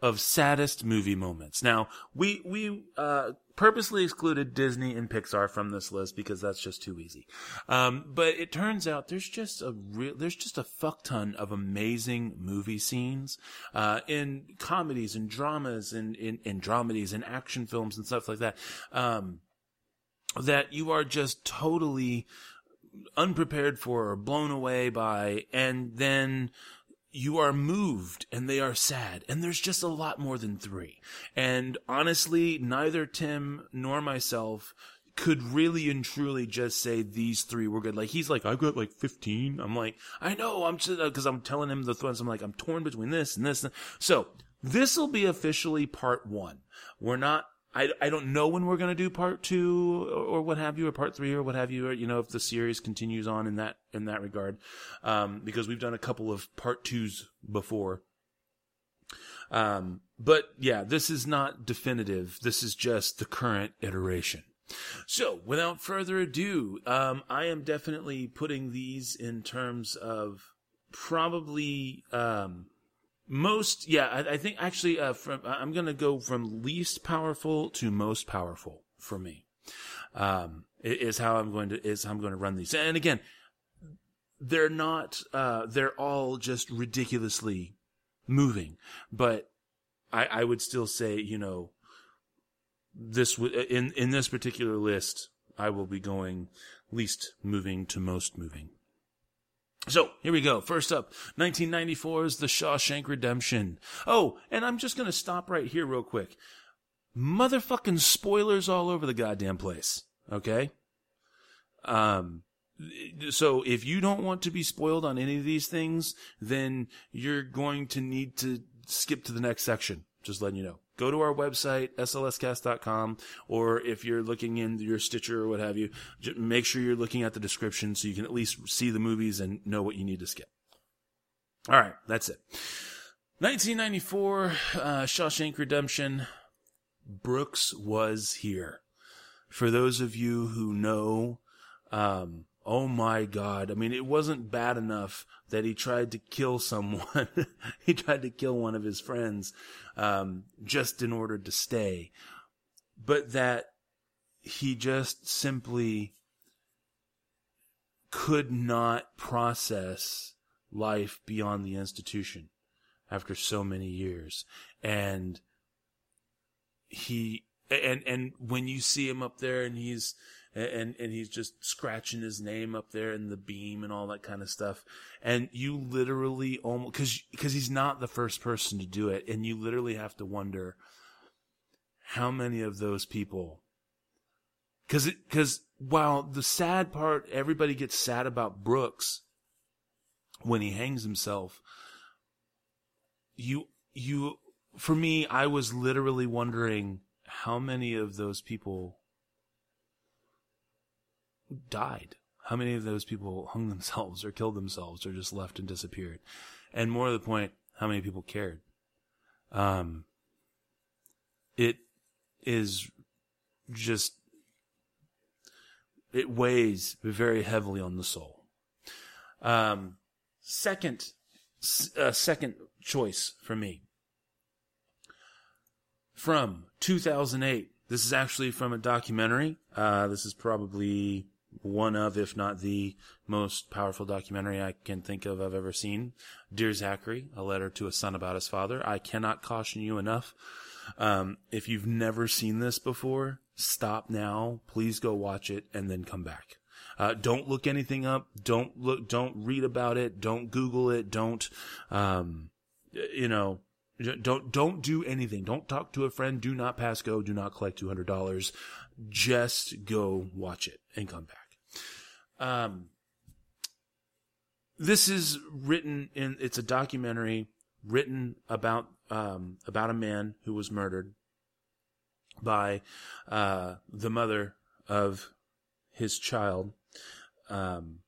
of saddest movie moments. Now, we, we, uh, purposely excluded Disney and Pixar from this list because that's just too easy. Um, but it turns out there's just a real, there's just a fuck ton of amazing movie scenes, uh, in comedies and dramas and in, in dramedies and action films and stuff like that. Um, that you are just totally unprepared for or blown away by and then you are moved and they are sad and there's just a lot more than three and honestly neither tim nor myself could really and truly just say these three were good. Like he's like, I've got like 15. I'm like, I know. I'm just, uh, cause I'm telling him the thoughts. I'm like, I'm torn between this and this. So this will be officially part one. We're not I, I don't know when we're going to do part two or, or, what have you, or part three or what have you, or, you know, if the series continues on in that, in that regard. Um, because we've done a couple of part twos before. Um, but yeah, this is not definitive. This is just the current iteration. So without further ado, um, I am definitely putting these in terms of probably, um, most yeah I, I think actually uh, from i'm gonna go from least powerful to most powerful for me. Um is how i'm going to is how i'm going to run these. And again they're not uh they're all just ridiculously moving. But i i would still say you know this w- in in this particular list i will be going least moving to most moving so here we go. First up, 1994 is The Shawshank Redemption. Oh, and I'm just going to stop right here real quick. Motherfucking spoilers all over the goddamn place. Okay? Um, so if you don't want to be spoiled on any of these things, then you're going to need to skip to the next section. Just letting you know go to our website, slscast.com, or if you're looking in your Stitcher or what have you, make sure you're looking at the description so you can at least see the movies and know what you need to skip. All right, that's it. 1994, uh, Shawshank Redemption. Brooks was here. For those of you who know, um, oh my god. I mean, it wasn't bad enough that he tried to kill someone. <laughs> he tried to kill one of his friends, um, just in order to stay. But that he just simply could not process life beyond the institution after so many years. And he, and, and when you see him up there and he's, and and he's just scratching his name up there in the beam and all that kind of stuff. And you literally almost because because he's not the first person to do it. And you literally have to wonder how many of those people because because while the sad part everybody gets sad about brooks when he hangs himself you you for me i was literally wondering how many of those people died? How many of those people hung themselves or killed themselves or just left and disappeared? And more to the point, how many people cared? Um, it is just, it weighs very heavily on the soul. Um, second, uh, second choice for me from 2008. This is actually from a documentary. Uh, this is probably one of, if not the most powerful documentary I can think of I've ever seen. Dear Zachary, a letter to a son about his father. I cannot caution you enough. Um, if you've never seen this before, stop now. Please go watch it and then come back. Uh, don't look anything up. Don't look, don't read about it. Don't Google it. Don't, um, you know, don't, don't do anything. Don't talk to a friend. Do not pass go. Do not collect $200 just go watch it and come back. Um, this is written in, it's a documentary written about, um, about a man who was murdered by, uh, the mother of his child. Um,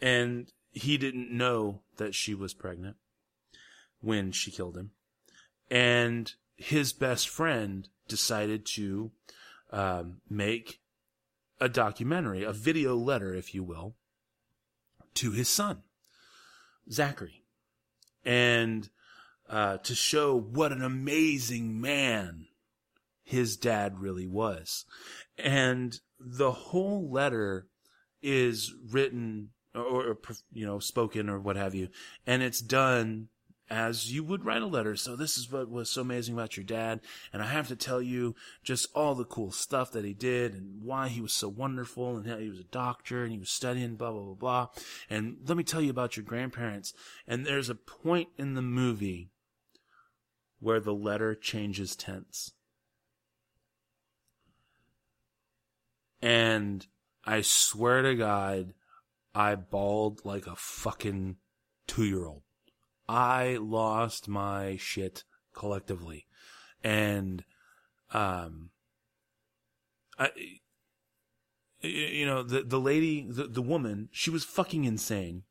and he didn't know that she was pregnant when she killed him. And his best friend decided to um, make a documentary, a video letter, if you will, to his son, Zachary. And uh, to show what an amazing man his dad really was. And the whole letter is written or, or, you know, spoken or what have you. And it's done as you would write a letter. So this is what was so amazing about your dad. And I have to tell you just all the cool stuff that he did and why he was so wonderful and how he was a doctor and he was studying blah, blah, blah, blah. And let me tell you about your grandparents. And there's a point in the movie where the letter changes tense. And I swear to God, I bawled like a fucking two year old. I lost my shit collectively. And, um, I, you know, the, the lady, the, the woman, she was fucking insane.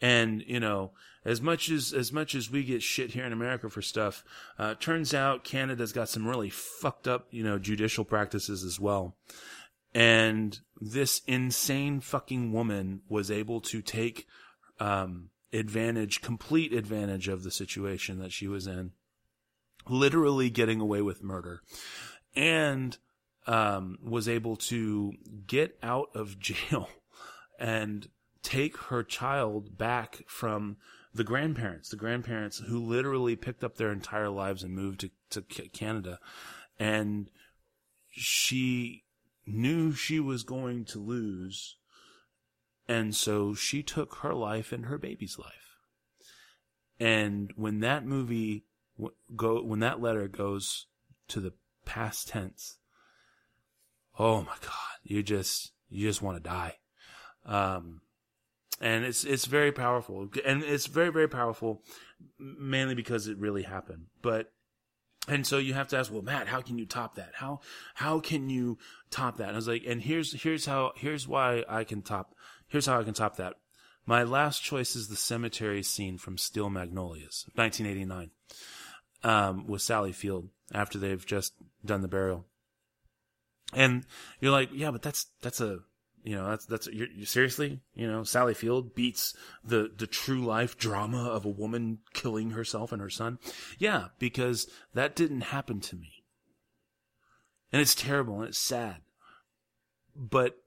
And, you know, as much as, as much as we get shit here in America for stuff, uh, turns out Canada's got some really fucked up, you know, judicial practices as well. And this insane fucking woman was able to take, um, advantage, complete advantage of the situation that she was in, literally getting away with murder, and um, was able to get out of <laughs> jail and take her child back from the grandparents, the grandparents who literally picked up their entire lives and moved to, to Canada. And she knew she was going to lose and so she took her life and her baby's life. And when that movie go when that letter goes to the past tense, oh my god, you just you just want to die. Um, and it's it's very powerful, and it's very very powerful, mainly because it really happened. But and so you have to ask, well, Matt, how can you top that? How how can you top that? And I was like, and here's here's how here's why I can top Here's how I can top that. My last choice is the cemetery scene from Steel Magnolias, 1989, um, with Sally Field after they've just done the burial. And you're like, yeah, but that's, that's a, you know, that's, that's, you're, you seriously, you know, Sally Field beats the, the true life drama of a woman killing herself and her son. Yeah, because that didn't happen to me. And it's terrible and it's sad. But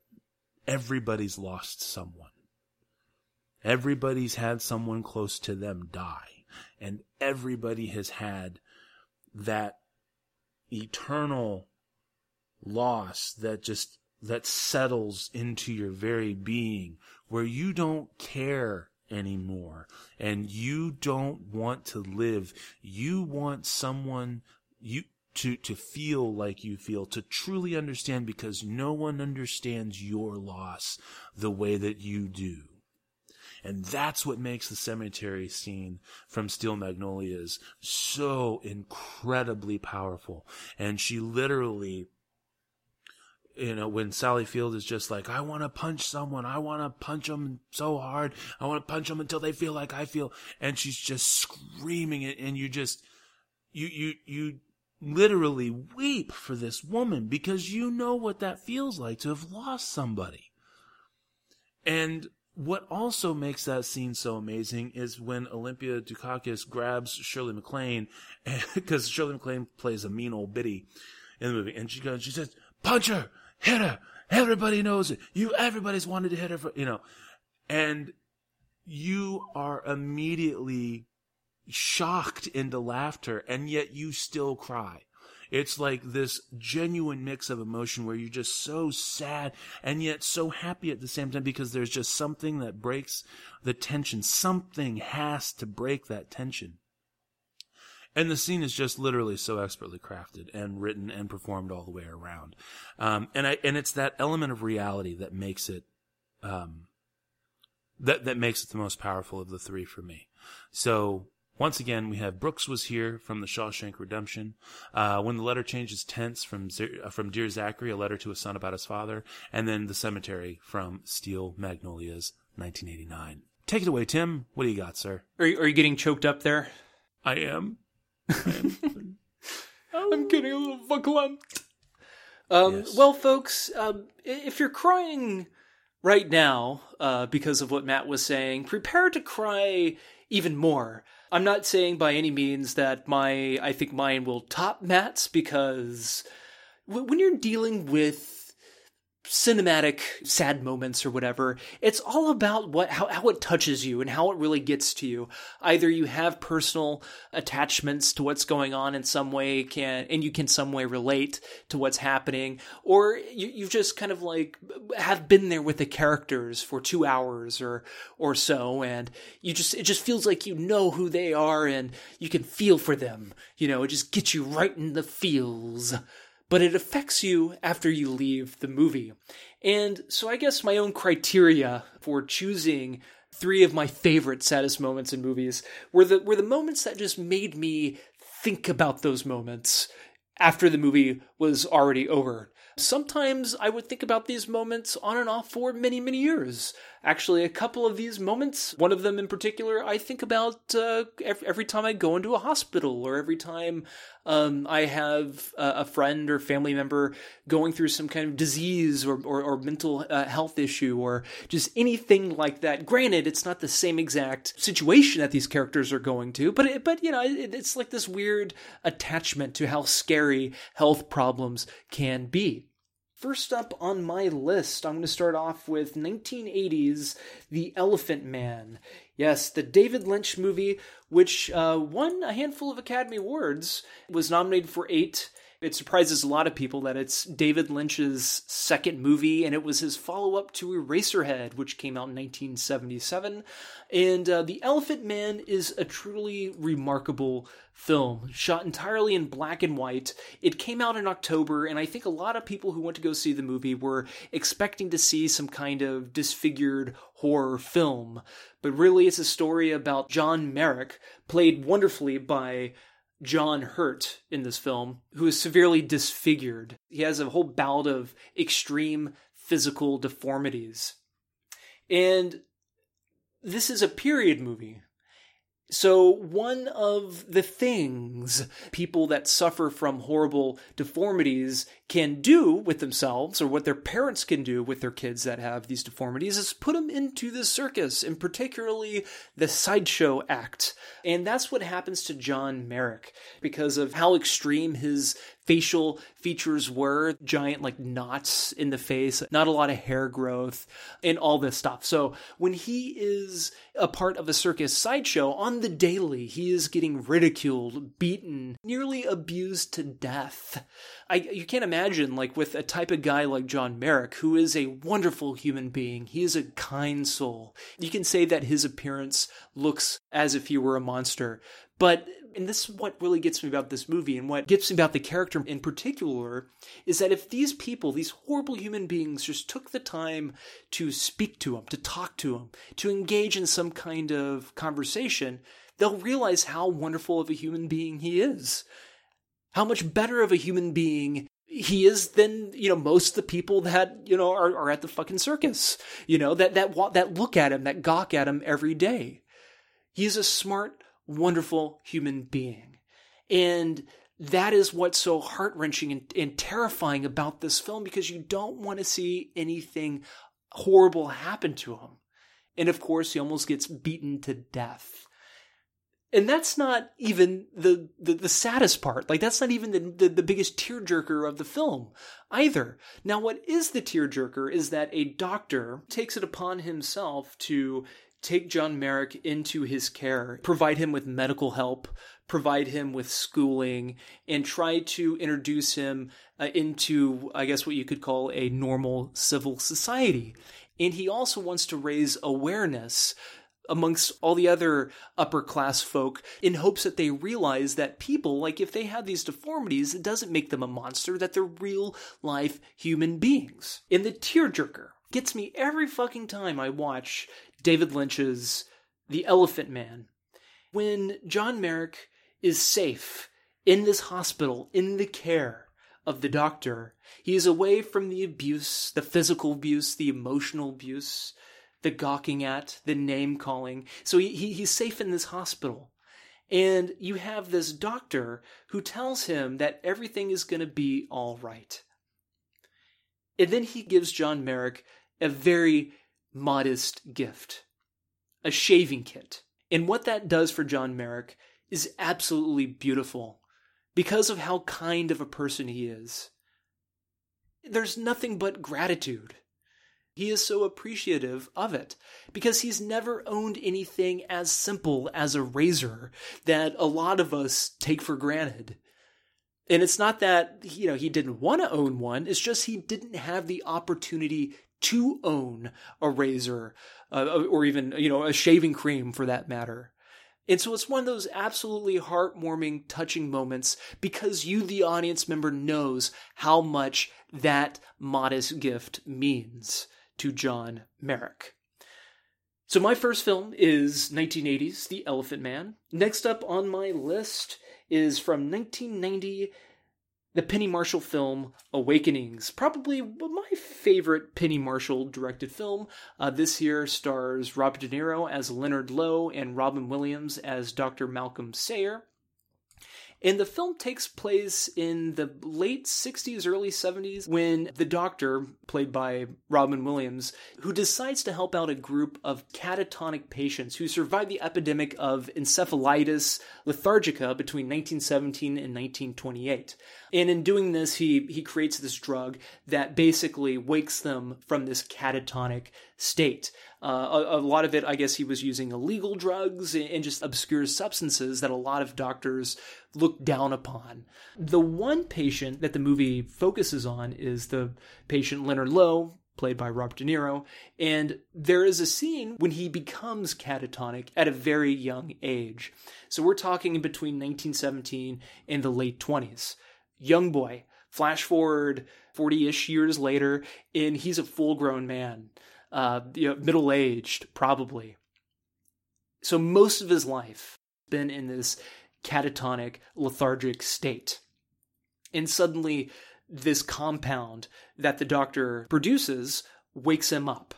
everybody's lost someone. Everybody's had someone close to them die. And everybody has had that eternal loss that just, that settles into your very being where you don't care anymore and you don't want to live. You want someone, you, to, to feel like you feel, to truly understand because no one understands your loss the way that you do. And that's what makes the cemetery scene from Steel Magnolias so incredibly powerful. And she literally, you know, when Sally Field is just like, I want to punch someone. I want to punch them so hard. I want to punch them until they feel like I feel. And she's just screaming it. And you just, you, you, you literally weep for this woman because you know what that feels like to have lost somebody. And what also makes that scene so amazing is when Olympia Dukakis grabs Shirley MacLaine, <laughs> because Shirley MacLaine plays a mean old biddy in the movie, and she goes, she says, "Punch her, hit her. Everybody knows it. You, everybody's wanted to hit her for, you know." And you are immediately shocked into laughter and yet you still cry. It's like this genuine mix of emotion where you're just so sad and yet so happy at the same time because there's just something that breaks the tension. Something has to break that tension. And the scene is just literally so expertly crafted and written and performed all the way around. Um, and I, and it's that element of reality that makes it, um, that, that makes it the most powerful of the three for me. So once again, we have Brooks was here from the Shawshank Redemption. Uh, when the letter changes tense from uh, from Dear Zachary, a letter to a son about his father, and then the cemetery from Steel Magnolias, 1989. Take it away, Tim. What do you got, sir? Are you, are you getting choked up there? I am. I am. <laughs> I'm getting a little verklempt. Um, yes. Well, folks, um, if you're crying right now uh, because of what Matt was saying, prepare to cry even more. I'm not saying by any means that my I think mine will top Matt's because when you're dealing with cinematic sad moments or whatever it's all about what how, how it touches you and how it really gets to you. Either you have personal attachments to what's going on in some way can and you can some way relate to what's happening or you, you just kind of like have been there with the characters for two hours or or so and you just it just feels like you know who they are and you can feel for them. You know it just gets you right in the feels but it affects you after you leave the movie. And so I guess my own criteria for choosing three of my favorite saddest moments in movies were the were the moments that just made me think about those moments after the movie was already over. Sometimes I would think about these moments on and off for many, many years. Actually, a couple of these moments, one of them in particular, I think about uh, every, time I go into a hospital or every time um, I have a, friend or family member going through some kind of disease or, or, or mental uh, health issue or just anything like that. Granted, it's not the same exact situation that these characters are going to, but it, but you know, it, it's like this weird attachment to how scary health problems can be. First up on my list, I'm going to start off with 1980's The Elephant Man. Yes, the David Lynch movie, which uh, won a handful of Academy Awards, was nominated for eight. It surprises a lot of people that it's David Lynch's second movie, and it was his follow up to Eraserhead, which came out in 1977. And uh, The Elephant Man is a truly remarkable film, shot entirely in black and white. It came out in October, and I think a lot of people who went to go see the movie were expecting to see some kind of disfigured horror film. But really, it's a story about John Merrick, played wonderfully by John Hurt in this film, who is severely disfigured. He has a whole bout of extreme physical deformities. And this is a period movie. So, one of the things people that suffer from horrible deformities can do with themselves, or what their parents can do with their kids that have these deformities, is put them into the circus, and particularly the sideshow act. And that's what happens to John Merrick because of how extreme his facial features were giant like knots in the face not a lot of hair growth and all this stuff. So when he is a part of a circus sideshow on the daily he is getting ridiculed beaten nearly abused to death. I, you can't imagine like with a type of guy like John Merrick who is a wonderful human being. He is a kind soul. You can say that his appearance looks as if he were a monster but and this is what really gets me about this movie and what gets me about the character in particular is that if these people, these horrible human beings, just took the time to speak to him, to talk to him, to engage in some kind of conversation, they'll realize how wonderful of a human being he is. How much better of a human being he is than you know most of the people that you know are, are at the fucking circus you know that that that look at him that gawk at him every day he's a smart wonderful human being. And that is what's so heart wrenching and, and, terrifying about this film because you don't want to see anything horrible happen to him. And of course, he almost gets beaten to death. And that's not even the, the, the saddest part. Like, that's not even the, the, the biggest tearjerker of the film either. Now, what is the tearjerker is that a doctor takes it upon himself to take John Merrick into his care, provide him with medical help, provide him with schooling, and try to introduce him uh, into, I guess, what you could call a normal civil society. And he also wants to raise awareness amongst all the other upper class folk in hopes that they realize that people, like if they have these deformities, it doesn't make them a monster, that they're real life human beings. In the tearjerker gets me every fucking time I watch David Lynch's The Elephant Man. When John Merrick is safe in this hospital, in the care of the doctor, he is away from the abuse, the physical abuse, the emotional abuse, the gawking at, the name calling. So he, he, he's safe in this hospital. And you have this doctor who tells him that everything is going to be all right. And then he gives John Merrick a very modest gift a shaving kit. And what that does for John Merrick is absolutely beautiful because of how kind of a person he is. There's nothing but gratitude. He is so appreciative of it because he's never owned anything as simple as a razor that a lot of us take for granted. And it's not that, you know, he didn't want to own one, it's just he didn't have the opportunity to own a razor uh, or even, you know, a shaving cream for that matter. And so it's one of those absolutely heartwarming, touching moments because you, the audience member, knows how much that modest gift means to John Merrick. So my first film is 1980's The Elephant Man. Next up on my list is from 1990 the Penny Marshall film Awakenings, probably my favorite Penny Marshall directed film. Uh, this year stars Robert De Niro as Leonard Lowe and Robin Williams as Dr. Malcolm Sayer. And the film takes place in the late 60s, early 70s, when the doctor, played by Robin Williams, who decides to help out a group of catatonic patients who survived the epidemic of encephalitis lethargica between 1917 and 1928. And in doing this, he, he creates this drug that basically wakes them from this catatonic state. Uh, a, a, lot of it, I guess, he was using illegal drugs and just obscure substances that a lot of doctors look down upon. The one patient that the movie focuses on is the patient Leonard Lowe, played by Robert De Niro, and there is a scene when he becomes catatonic at a very young age. So we're talking between 1917 and the late 20s. Young boy, flash forward 40 ish years later, and he's a full grown man, uh, you know, middle aged, probably. So most of his life been in this catatonic, lethargic state. And suddenly, this compound that the doctor produces wakes him up.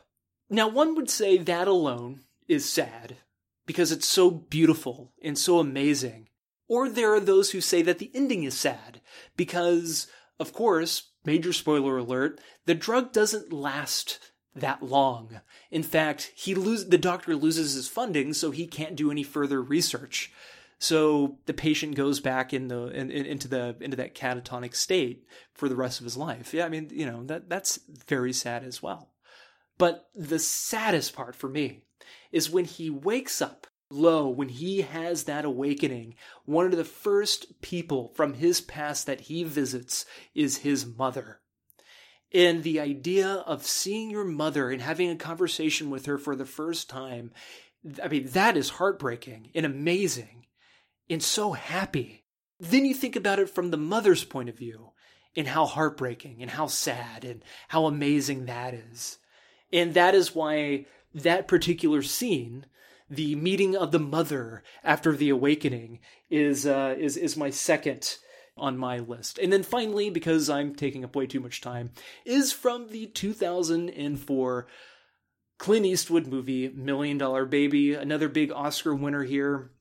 Now, one would say that alone is sad because it's so beautiful and so amazing. Or there are those who say that the ending is sad because, of course, major spoiler alert, the drug doesn't last that long. In fact, he lose the doctor loses his funding so he can't do any further research. So the patient goes back in the in, in, into the into that catatonic state for the rest of his life. Yeah, I mean, you know, that that's very sad as well. But the saddest part for me is when he wakes up Lowe, when he has that awakening, one of the first people from his past that he visits is his mother. And the idea of seeing your mother and having a conversation with her for the first time, I mean, that is heartbreaking and amazing and so happy. Then you think about it from the mother's point of view and how heartbreaking and how sad and how amazing that is. And that is why that particular scene, the meeting of the mother after the awakening, is uh, is is my second on my list. And then finally, because I'm taking up way too much time, is from the 2004 Clint Eastwood movie Million Dollar Baby, another big Oscar winner here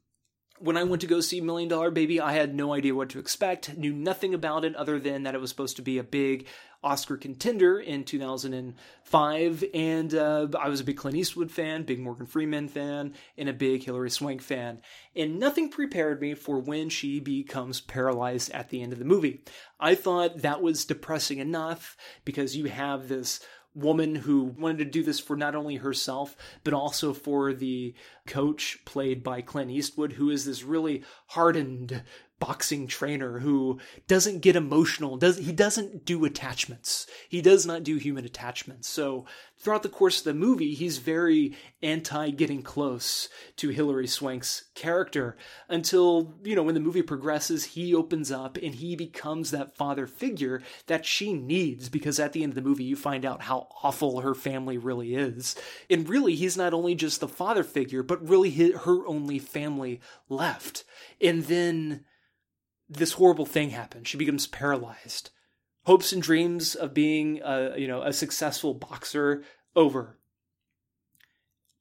when I went to go see Million Dollar Baby, I had no idea what to expect, knew nothing about it other than that it was supposed to be a big Oscar contender in 2005. And uh, I was a big Clint Eastwood fan, big Morgan Freeman fan, and a big Hilary Swank fan. And nothing prepared me for when she becomes paralyzed at the end of the movie. I thought that was depressing enough because you have this woman who wanted to do this for not only herself, but also for the coach played by Clint Eastwood, who is this really hardened boxing trainer who doesn't get emotional does he doesn't do attachments. He does not do human attachments. So throughout the course of the movie he's very anti getting close to hilary swank's character until you know when the movie progresses he opens up and he becomes that father figure that she needs because at the end of the movie you find out how awful her family really is. And really he's not only just the father figure but really her only family left. And then this horrible thing happens. She becomes paralyzed. Hopes and dreams of being a, you know, a successful boxer over.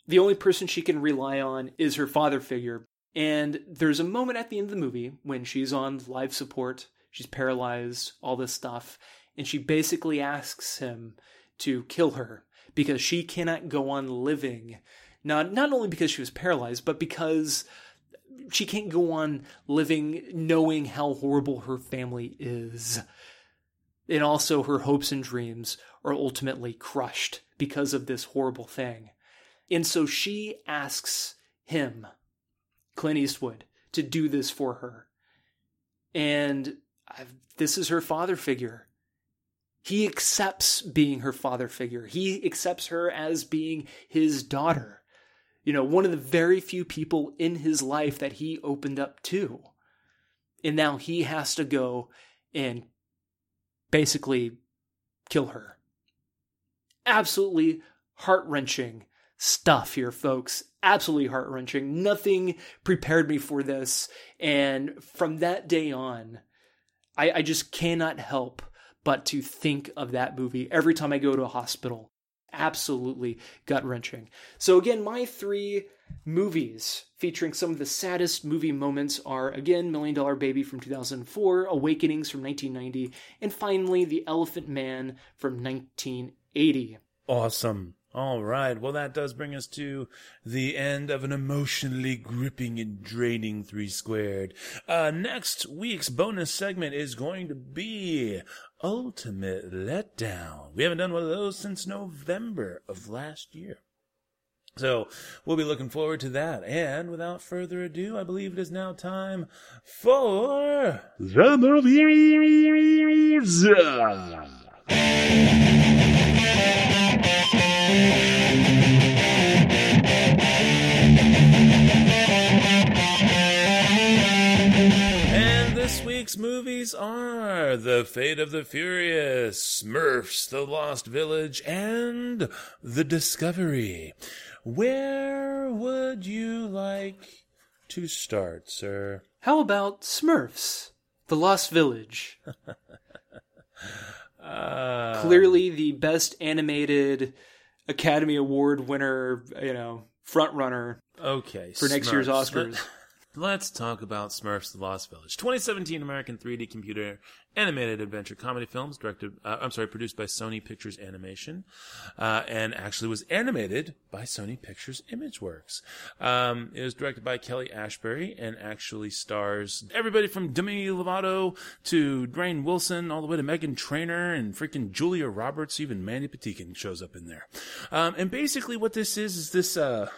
The only person she can rely on is her father figure. And there's a moment at the end of the movie when she's on life support, she's paralyzed, all this stuff, and she basically asks him to kill her because she cannot go on living Not not only because she was paralyzed, but because she can't go on living knowing how horrible her family is. And also her hopes and dreams are ultimately crushed because of this horrible thing. And so she asks him, Clint Eastwood, to do this for her. And I've, this is her father figure. He accepts being her father figure. He accepts her as being his daughter. You know, one of the very few people in his life that he opened up to. And now he has to go and basically kill her. Absolutely heart wrenching stuff here, folks. Absolutely heart wrenching. Nothing prepared me for this. And from that day on, I, I just cannot help but to think of that movie every time I go to a hospital. Absolutely gut wrenching. So, again, my three movies featuring some of the saddest movie moments are again Million Dollar Baby from 2004, Awakenings from 1990, and finally The Elephant Man from 1980. Awesome. All right. Well, that does bring us to the end of an emotionally gripping and draining three squared. Uh, next week's bonus segment is going to be Ultimate Letdown. We haven't done one of those since November of last year. So we'll be looking forward to that. And without further ado, I believe it is now time for the movies. Movies are The Fate of the Furious, Smurfs, The Lost Village, and The Discovery. Where would you like to start, sir? How about Smurfs? The Lost Village. <laughs> Uh, Clearly the best animated Academy Award winner, you know, front runner okay. for next year's Oscars. <laughs> Let's talk about Smurfs: The Lost Village, 2017 American 3D computer animated adventure comedy films directed. Uh, I'm sorry, produced by Sony Pictures Animation, uh, and actually was animated by Sony Pictures ImageWorks. Um, it was directed by Kelly Asbury and actually stars everybody from Demi Lovato to Rainn Wilson, all the way to Meghan Trainor and freaking Julia Roberts. Even Mandy Patinkin shows up in there. Um, and basically, what this is is this. Uh,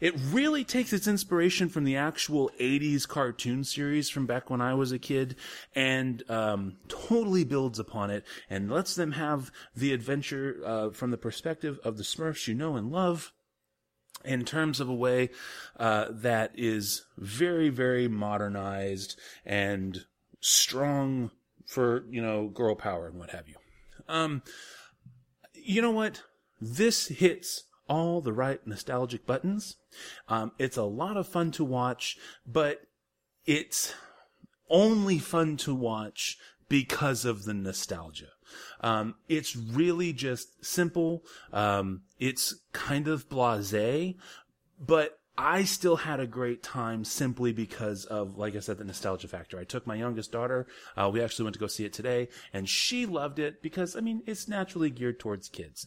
it really takes its inspiration from the actual 80s cartoon series from back when I was a kid and um, totally builds upon it and lets them have the adventure uh, from the perspective of the Smurfs you know and love in terms of a way uh, that is very, very modernized and strong for, you know, girl power and what have you. Um, you know what? This hits all the right nostalgic buttons. Um, it's a lot of fun to watch, but it's only fun to watch because of the nostalgia. Um, it's really just simple. Um, it's kind of blasé, but I still had a great time simply because of, like I said, the nostalgia factor. I took my youngest daughter. Uh, we actually went to go see it today and she loved it because, I mean, it's naturally geared towards kids.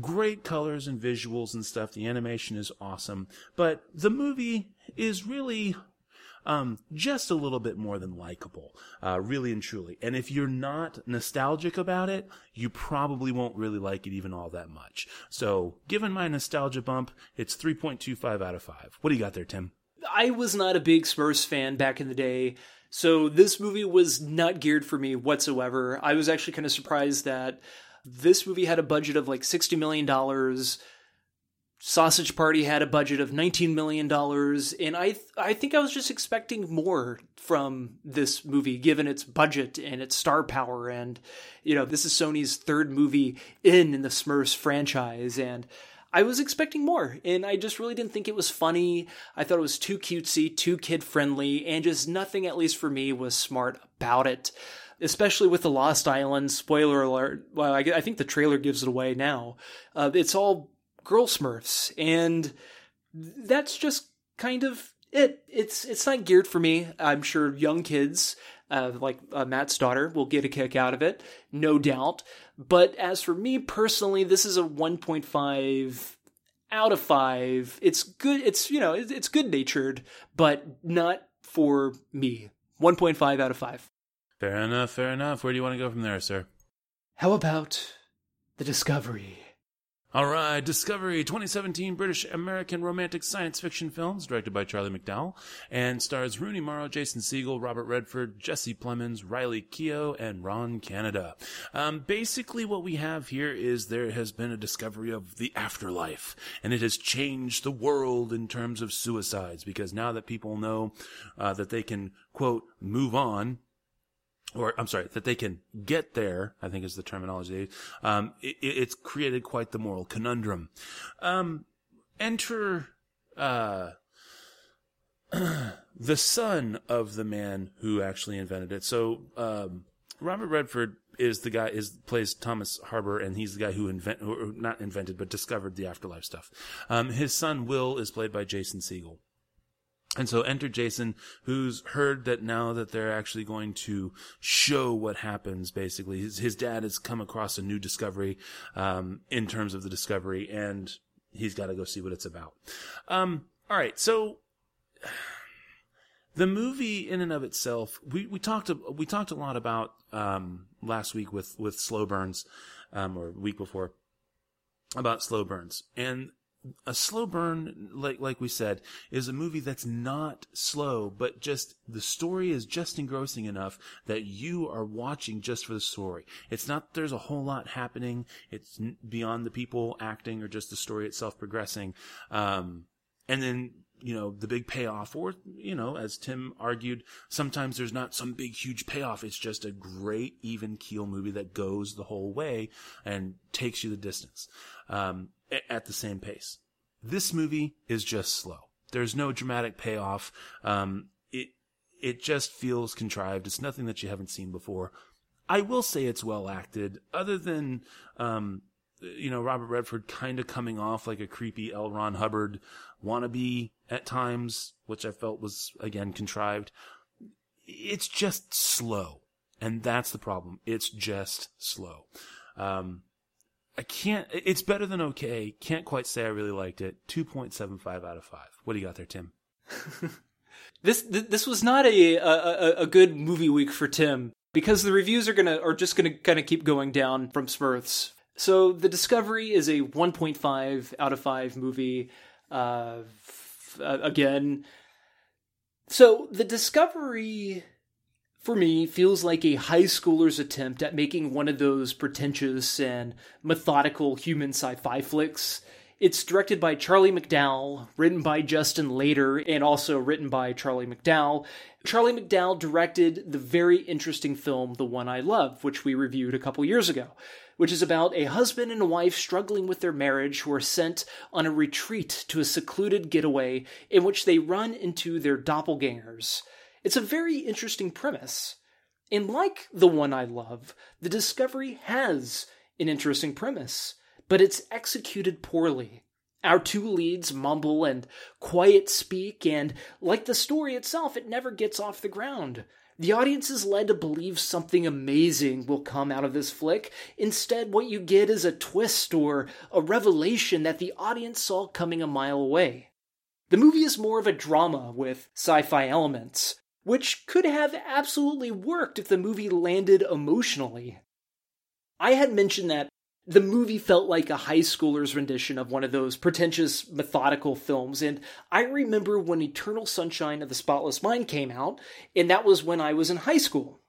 Great colors and visuals and stuff. The animation is awesome, but the movie is really, um, just a little bit more than likable, uh, really and truly. And if you're not nostalgic about it, you probably won't really like it even all that much. So, given my nostalgia bump, it's 3.25 out of 5. What do you got there, Tim? I was not a big Smurfs fan back in the day, so this movie was not geared for me whatsoever. I was actually kind of surprised that this movie had a budget of like $60 million. Sausage Party had a budget of $19 million, and I, th- I think I was just expecting more from this movie, given its budget and its star power. And, you know, this is Sony's third movie in, in the Smurfs franchise, and I was expecting more, and I just really didn't think it was funny. I thought it was too cutesy, too kid friendly, and just nothing, at least for me, was smart about it. Especially with the Lost Island. Spoiler alert. Well, I, I think the trailer gives it away now. Uh, it's all girl Smurfs, and that's just kind of it. It's it's not geared for me. I'm sure young kids, uh, like uh, Matt's daughter, will get a kick out of it, no doubt. But as for me personally, this is a 1.5 out of five. It's good. It's, you know, it's, it's good natured, but not for me. 1.5 out of 5. Fair enough, fair enough. Where do you want to go from there, sir? How about the Discovery? All right, Discovery, 2017 British American romantic science fiction films, directed by Charlie McDowell, and stars Rooney Mara, Jason Segel, Robert Redford, Jesse Plemons, Riley Keough, and Ron Canada. Um, basically, what we have here is there has been a discovery of the afterlife, and it has changed the world in terms of suicides because now that people know uh, that they can quote move on or I'm sorry, that they can get there, I think is the terminology. Um, it, it's created quite the moral conundrum. Um, enter, uh, <clears throat> the son of the man who actually invented it. So, um, Robert Redford is the guy is plays Thomas Harber, and he's the guy who invent or not invented but discovered the afterlife stuff. Um, his son Will is played by Jason Segel. And so enter Jason, who's heard that now that they're actually going to show what happens, basically. His, his dad has come across a new discovery, um, in terms of the discovery, and he's got to go see what it's about. Um, all right. So the movie in and of itself, we, we talked, we talked a lot about, um, last week with, with slow burns, um, or week before about slow burns. And a slow burn, like like we said, is a movie that's not slow, but just the story is just engrossing enough that you are watching just for the story. It's not there's a whole lot happening. It's beyond the people acting or just the story itself progressing. Um, and then you know the big payoff, or you know, as Tim argued, sometimes there's not some big huge payoff. It's just a great even keel movie that goes the whole way and takes you the distance. Um, at the same pace. This movie is just slow. There's no dramatic payoff. Um, it it just feels contrived. It's nothing that you haven't seen before. I will say it's well acted, other than um, you know Robert Redford kind of coming off like a creepy L. Ron Hubbard wannabe at times, which I felt was again contrived. It's just slow, and that's the problem. It's just slow. Um, I can't. It's better than okay. Can't quite say I really liked it. Two point seven five out of five. What do you got there, Tim? <laughs> this this was not a, a a good movie week for Tim because the reviews are gonna are just gonna kind of keep going down from Smurfs. So the Discovery is a one point five out of five movie. Uh, f- uh, again, so the Discovery for me, feels like a high schooler's attempt at making one of those pretentious and methodical human sci fi flicks. It's directed by Charlie McDowell, written by Justin Lader, and also written by Charlie McDowell. Charlie McDowell directed the very interesting film The One I Love, which we reviewed a couple years ago, which is about a husband and wife struggling with their marriage who are sent on a retreat to a secluded getaway in which they run into their doppelgangers. It's a very interesting premise. And like the one I love, the Discovery has an interesting premise, but it's executed poorly. Our two leads mumble and quiet speak, and like the story itself, it never gets off the ground. The audience is led to believe something amazing will come out of this flick. Instead, what you get is a twist or a revelation that the audience saw coming a mile away. The movie is more of a drama with sci fi elements, which could have absolutely worked if the movie landed emotionally. I had mentioned that the movie felt like a high schooler's rendition of one of those pretentious, methodical films, and I remember when Eternal Sunshine of the Spotless Mind came out, and that was when I was in high school.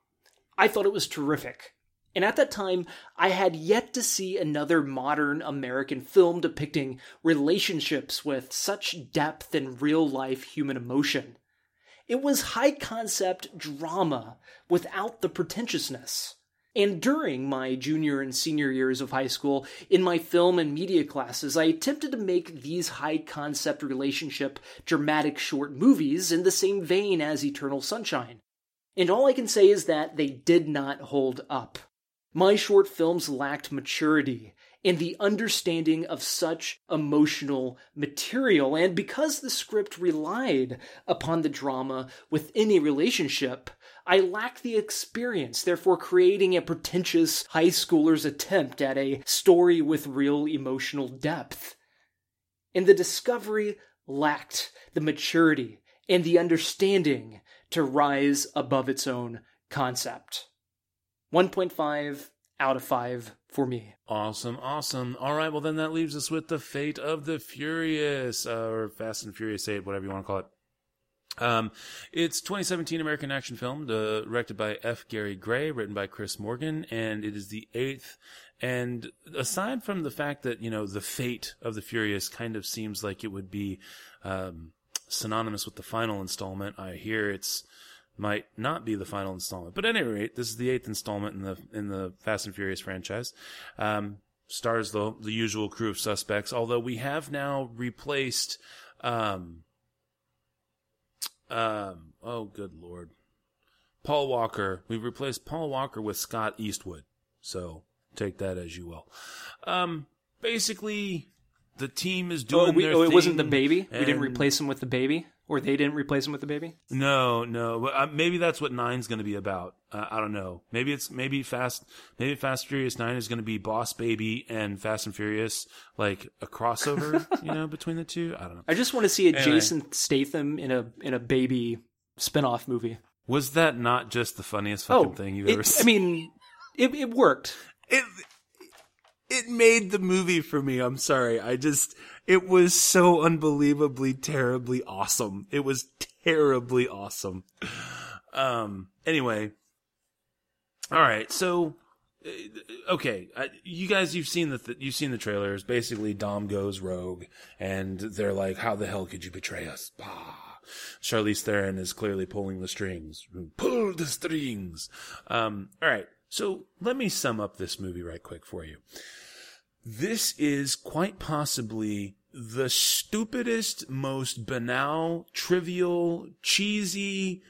I thought it was terrific. And at that time, I had yet to see another modern American film depicting relationships with such depth and real life human emotion. It was high concept drama without the pretentiousness. And during my junior and senior years of high school, in my film and media classes, I attempted to make these high concept relationship dramatic short movies in the same vein as Eternal Sunshine. And all I can say is that they did not hold up. My short films lacked maturity and the understanding of such emotional material. And because the script relied upon the drama within a relationship, I lacked the experience, therefore creating a pretentious high schooler's attempt at a story with real emotional depth. and the Discovery lacked the maturity and the understanding to rise above its own concept. 1.5 out of 5 for me. Awesome, awesome. All right, well then that leaves us with the fate of the Furious, uh, or Fast and Furious Eight, whatever you want to call it. Um, it's 2017 American action film, directed by F. Gary Gray, written by Chris Morgan, and it is the eighth. And aside from the fact that you know the fate of the Furious kind of seems like it would be um, synonymous with the final installment, I hear it's might not be the final installment. But at any rate, this is the eighth installment in the in the Fast and Furious franchise. Um, stars the the usual crew of suspects, although we have now replaced. Um, um, oh, good lord, Paul Walker. We've replaced Paul Walker with Scott Eastwood. So take that as you will. Um, basically, the team is doing. Oh, we, their oh it wasn't the baby? We didn't replace him with the baby? Or they didn't replace him with the baby? No, no. But uh, maybe that's what Nine's going to be about. Uh, I don't know. Maybe it's maybe Fast. Maybe Fast Furious Nine is going to be Boss Baby and Fast and Furious, like a crossover, <laughs> you know, between the two. I don't know. I just want to see a Anyway. Jason Statham in a in a baby spin-off movie. Was that not just the funniest fucking thing you've Oh, it- ever I mean, it, it worked. it it made the movie for me. I'm sorry. I just it was so unbelievably terribly awesome. It was terribly awesome. Um anyway. All right. So uh, okay, you guys you've seen the th- you've seen the trailers. Basically Dom goes rogue and they're like how the hell could you betray us? Bah. Charlize Theron is clearly pulling the strings. Pull the strings. Um, all right. So let me sum up this movie right quick for you. This is quite possibly the stupidest, most banal, trivial, cheesy,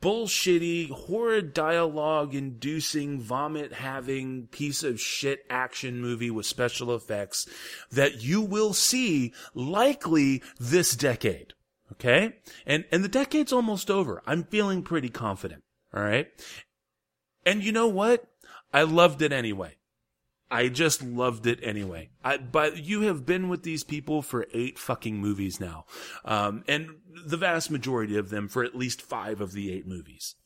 bullshitty, horrid dialogue inducing, vomit having piece of shit action movie with special effects that you will see likely this decade. Okay? And, and the decade's almost over. I'm feeling pretty confident. All right? And you know what? I loved it anyway. I just loved it anyway. I, but you have been with these people for eight fucking movies now. Um, and the vast majority of them for at least five of the eight movies.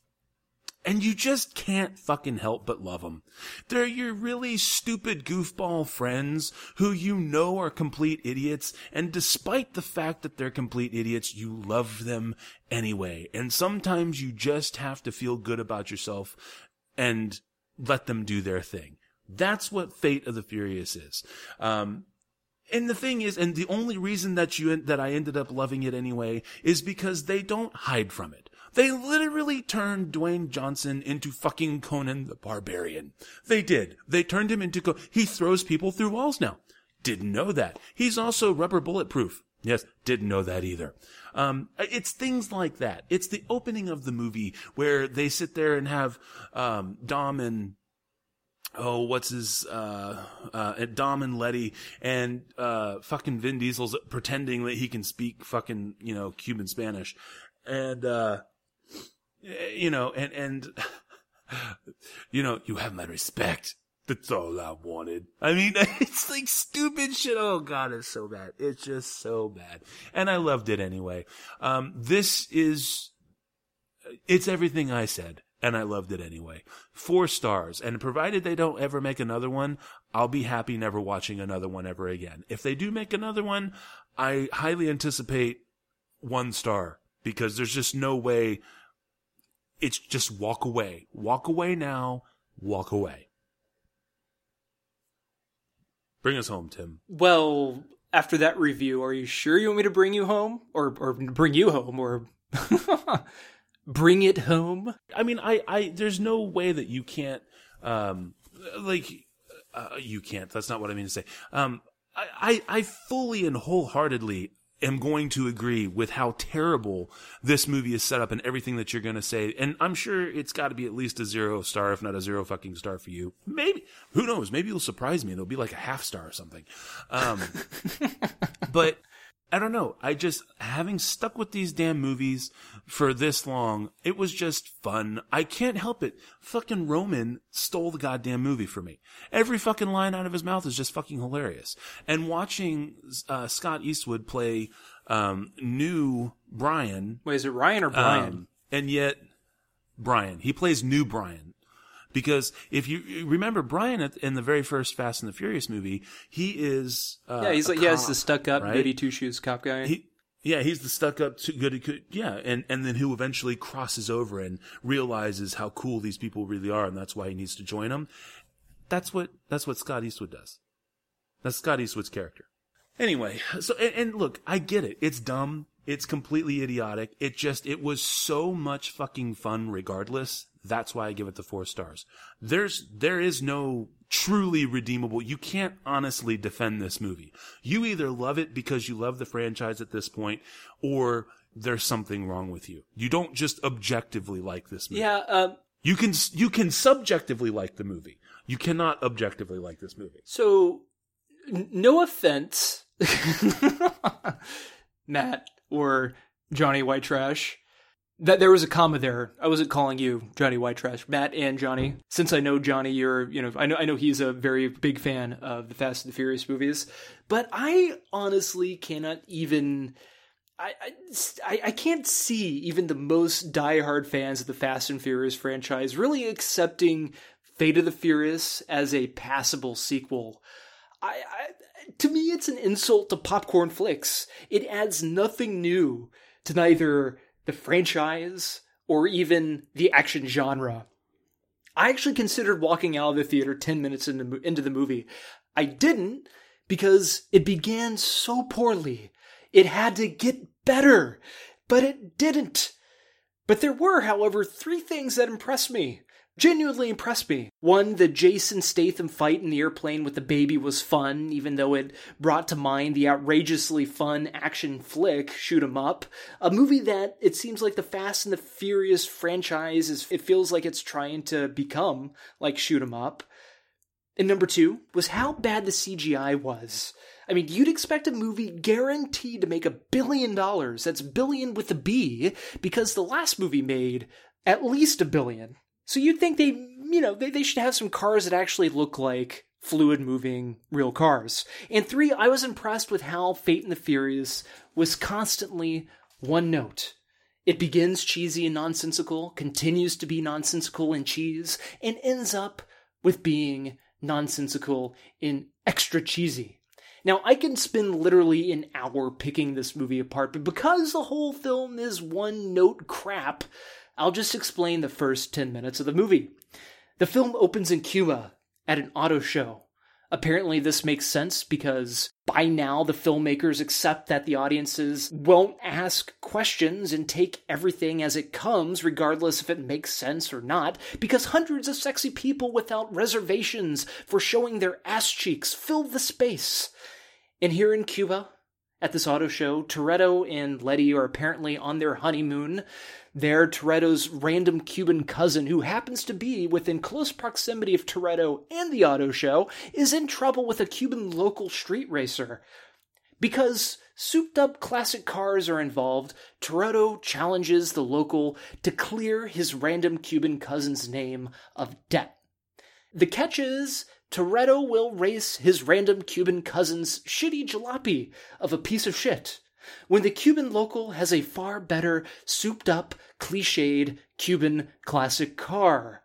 And you just can't fucking help but love them. They're your really stupid goofball friends who you know are complete idiots. And despite the fact that they're complete idiots, you love them anyway. And sometimes you just have to feel good about yourself and let them do their thing. That's what Fate of the Furious is. Um, and the thing is, and the only reason that you that I ended up loving it anyway is because they don't hide from it. They literally turned Dwayne Johnson into fucking Conan the Barbarian. They did. They turned him into Co- he throws people through walls now. Didn't know that. He's also rubber bulletproof. Yes, didn't know that either. Um, it's things like that. It's the opening of the movie where they sit there and have um, Dom and oh, what's his, uh, uh, Dom and Letty and, uh, fucking Vin Diesel's pretending that he can speak fucking, you know, Cuban Spanish. And, uh, you know, and, and, <laughs> you know, you have my respect. That's all I wanted. I mean, <laughs> it's like stupid shit. Oh god, it's so bad. It's just so bad. And I loved it anyway. Um, this is, it's everything I said and I loved it anyway. Four stars. And provided they don't ever make another one, I'll be happy never watching another one ever again. If they do make another one, I highly anticipate one star because there's just no way. It's just walk away. Walk away now. Walk away. Bring us home, Tim. Well, after that review, are you sure you want me to bring you home? Or, or bring you home? Or <laughs> <laughs> bring it home? I mean, I, I, there's no way that you can't, um, like, uh, you can't. That's not what I mean to say. Um, I, I, I fully and wholeheartedly am going to agree with how terrible this movie is set up and everything that you're going to say. And I'm sure it's got to be at least a zero star, if not a zero fucking star for you. Maybe, who knows? Maybe you'll surprise me and it'll be like a half star or something. Um, <laughs> but I don't know. I just, having stuck with these damn movies for this long, it was just fun. I can't help it. Fucking Roman stole the goddamn movie for me. Every fucking line out of his mouth is just fucking hilarious. And watching, uh, Scott Eastwood play, um, new Brian. Wait, is it Ryan or Brian? Um, and yet, Brian. He plays new Brian. Because if you remember Brian in the very first Fast and the Furious movie, he is uh, yeah, he's like, yeah, he's cop, the stuck up, right? goody two shoes cop guy. He, yeah, he's the stuck up, too good, good, yeah, and and then who eventually crosses over and realizes how cool these people really are, and that's why he needs to join them. That's what that's what Scott Eastwood does. That's Scott Eastwood's character. Anyway, so and, and look, I get it. It's dumb. It's completely idiotic. It just it was so much fucking fun regardless. That's why I give it the 4 stars. There's there is no truly redeemable. You can't honestly defend this movie. You either love it because you love the franchise at this point or there's something wrong with you. You don't just objectively like this movie. yeah, uh, You can you can subjectively like the movie. You cannot objectively like this movie. so no offense, <laughs> Matt or Johnny White Trash. That there was a comma there. I wasn't calling you Johnny White Trash, Matt and Johnny. Since I know Johnny, you're you know I know I know he's a very big fan of the Fast and the Furious movies, but I honestly cannot even. I, I, I can't see even the most diehard fans of the Fast and Furious franchise really accepting Fate of the Furious as a passable sequel. I, I to me it's an insult to popcorn flicks. It adds nothing new to neither the franchise or even the action genre. I actually considered walking out of the theater 10 minutes into, into the movie. I didn't because it began so poorly. It had to get better, but it didn't. But there were, however, three things that impressed me. Genuinely impressed me. One, the Jason Statham fight in the airplane with the baby was fun, even though it brought to mind the outrageously fun action flick, Shoot 'em Up. A movie that it seems like the Fast and the Furious franchise is, it feels like it's trying to become like Shoot 'em Up. And number two was how bad the CGI was. I mean, you'd expect a movie guaranteed to make a billion dollars. That's billion with a B, because the last movie made at least a billion. So you'd think they, you know, they, they should have some cars that actually look like fluid moving real cars. And three, I was impressed with how Fate and the Furious was constantly one note. It begins cheesy and nonsensical, continues to be nonsensical and cheese, and ends up with being nonsensical and extra cheesy. Now, I can spend literally an hour picking this movie apart, but because the whole film is one note crap, I'll just explain the first 10 minutes of the movie. The film opens in Cuba at an auto show. Apparently, this makes sense because by now the filmmakers accept that the audiences won't ask questions and take everything as it comes, regardless if it makes sense or not, because hundreds of sexy people without reservations for showing their ass cheeks fill the space. And here in Cuba, at this auto show, Toretto and Letty are apparently on their honeymoon. There, Toretto's random Cuban cousin, who happens to be within close proximity of Toretto and the auto show, is in trouble with a Cuban local street racer. Because souped up classic cars are involved, Toretto challenges the local to clear his random Cuban cousin's name of debt. The catch is Toretto will race his random Cuban cousin's shitty jalopy of a piece of shit when the Cuban local has a far better souped up, cliched Cuban classic car.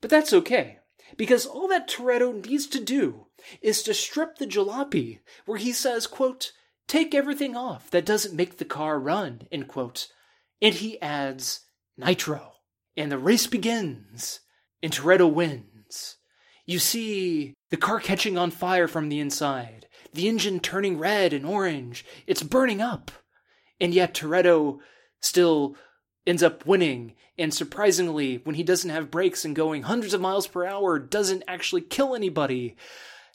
But that's okay, because all that Toretto needs to do is to strip the jalopy, where he says, quote, take everything off that doesn't make the car run, end quote. And he adds nitro. And the race begins, and Toretto wins. You see the car catching on fire from the inside, the engine turning red and orange. It's burning up. And yet Toretto still ends up winning. And surprisingly, when he doesn't have brakes and going hundreds of miles per hour, doesn't actually kill anybody.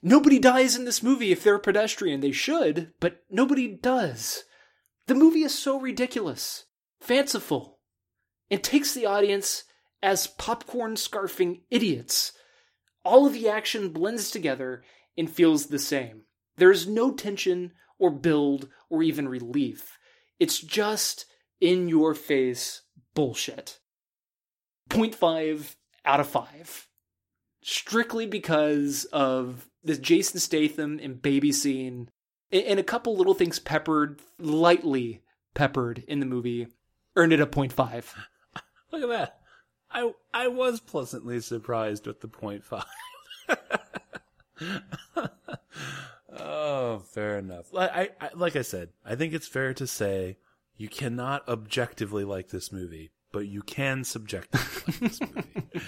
Nobody dies in this movie if they're a pedestrian. They should, but nobody does. The movie is so ridiculous, fanciful, and takes the audience as popcorn scarfing idiots. All of the action blends together and feels the same. There is no tension or build or even relief. It's just in your face bullshit. 0.5 out of 5. Strictly because of this Jason Statham and baby scene and a couple little things peppered, lightly peppered in the movie, earned it a 0.5. <laughs> Look at that. I I was pleasantly surprised with the point five. <laughs> oh, fair enough. I, I like I said, I think it's fair to say you cannot objectively like this movie, but you can subjectively <laughs> like this movie.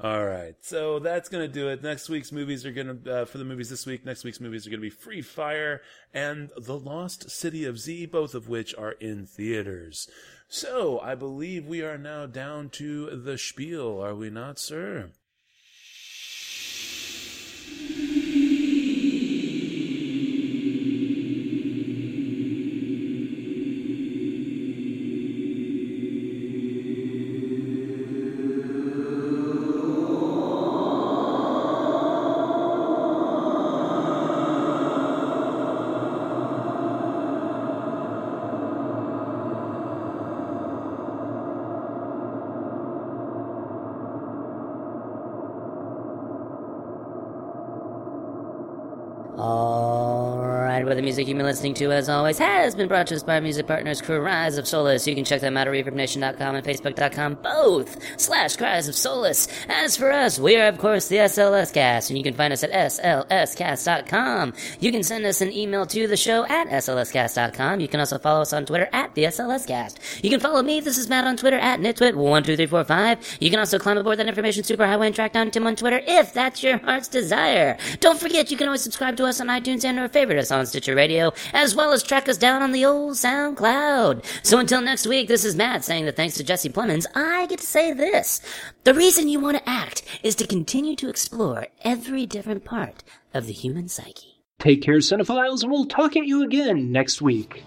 All right, so that's gonna do it. Next week's movies are gonna uh, for the movies this week. Next week's movies are gonna be Free Fire and The Lost City of Z, both of which are in theaters. So I believe we are now down to the spiel, are we not, sir? The music you've been listening to, as always, has been brought to us by music partners, Crew Cries of Solace. You can check them out at ReverbNation.com and Facebook.com, both slash Cries of Solace. As for us, we are, of course, the SLS Cast, and you can find us at SLScast.com. You can send us an email to the show at SLScast.com. You can also follow us on Twitter at the SLS Cast. You can follow me, this is Matt, on Twitter at Nitwit12345. You can also climb aboard that information superhighway and track down Tim on Twitter if that's your heart's desire. Don't forget, you can always subscribe to us on iTunes and or favorite us on Stitcher Radio, as well as track us down on the old SoundCloud. So until next week, this is Matt saying that thanks to Jesse Plemons, I get to say this. The reason you want to act is to continue to explore every different part of the human psyche. Take care, cinephiles, and we'll talk at you again next week.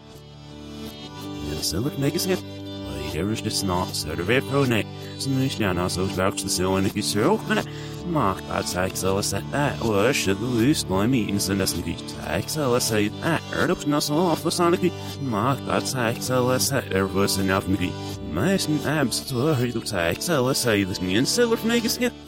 Silver Megas hit. Leiders det snart server på nej. Så nu stjärna så slags det så en ikke så men Mark at sex eller set that or should lose my meetings and that's the sex eller say that er det not so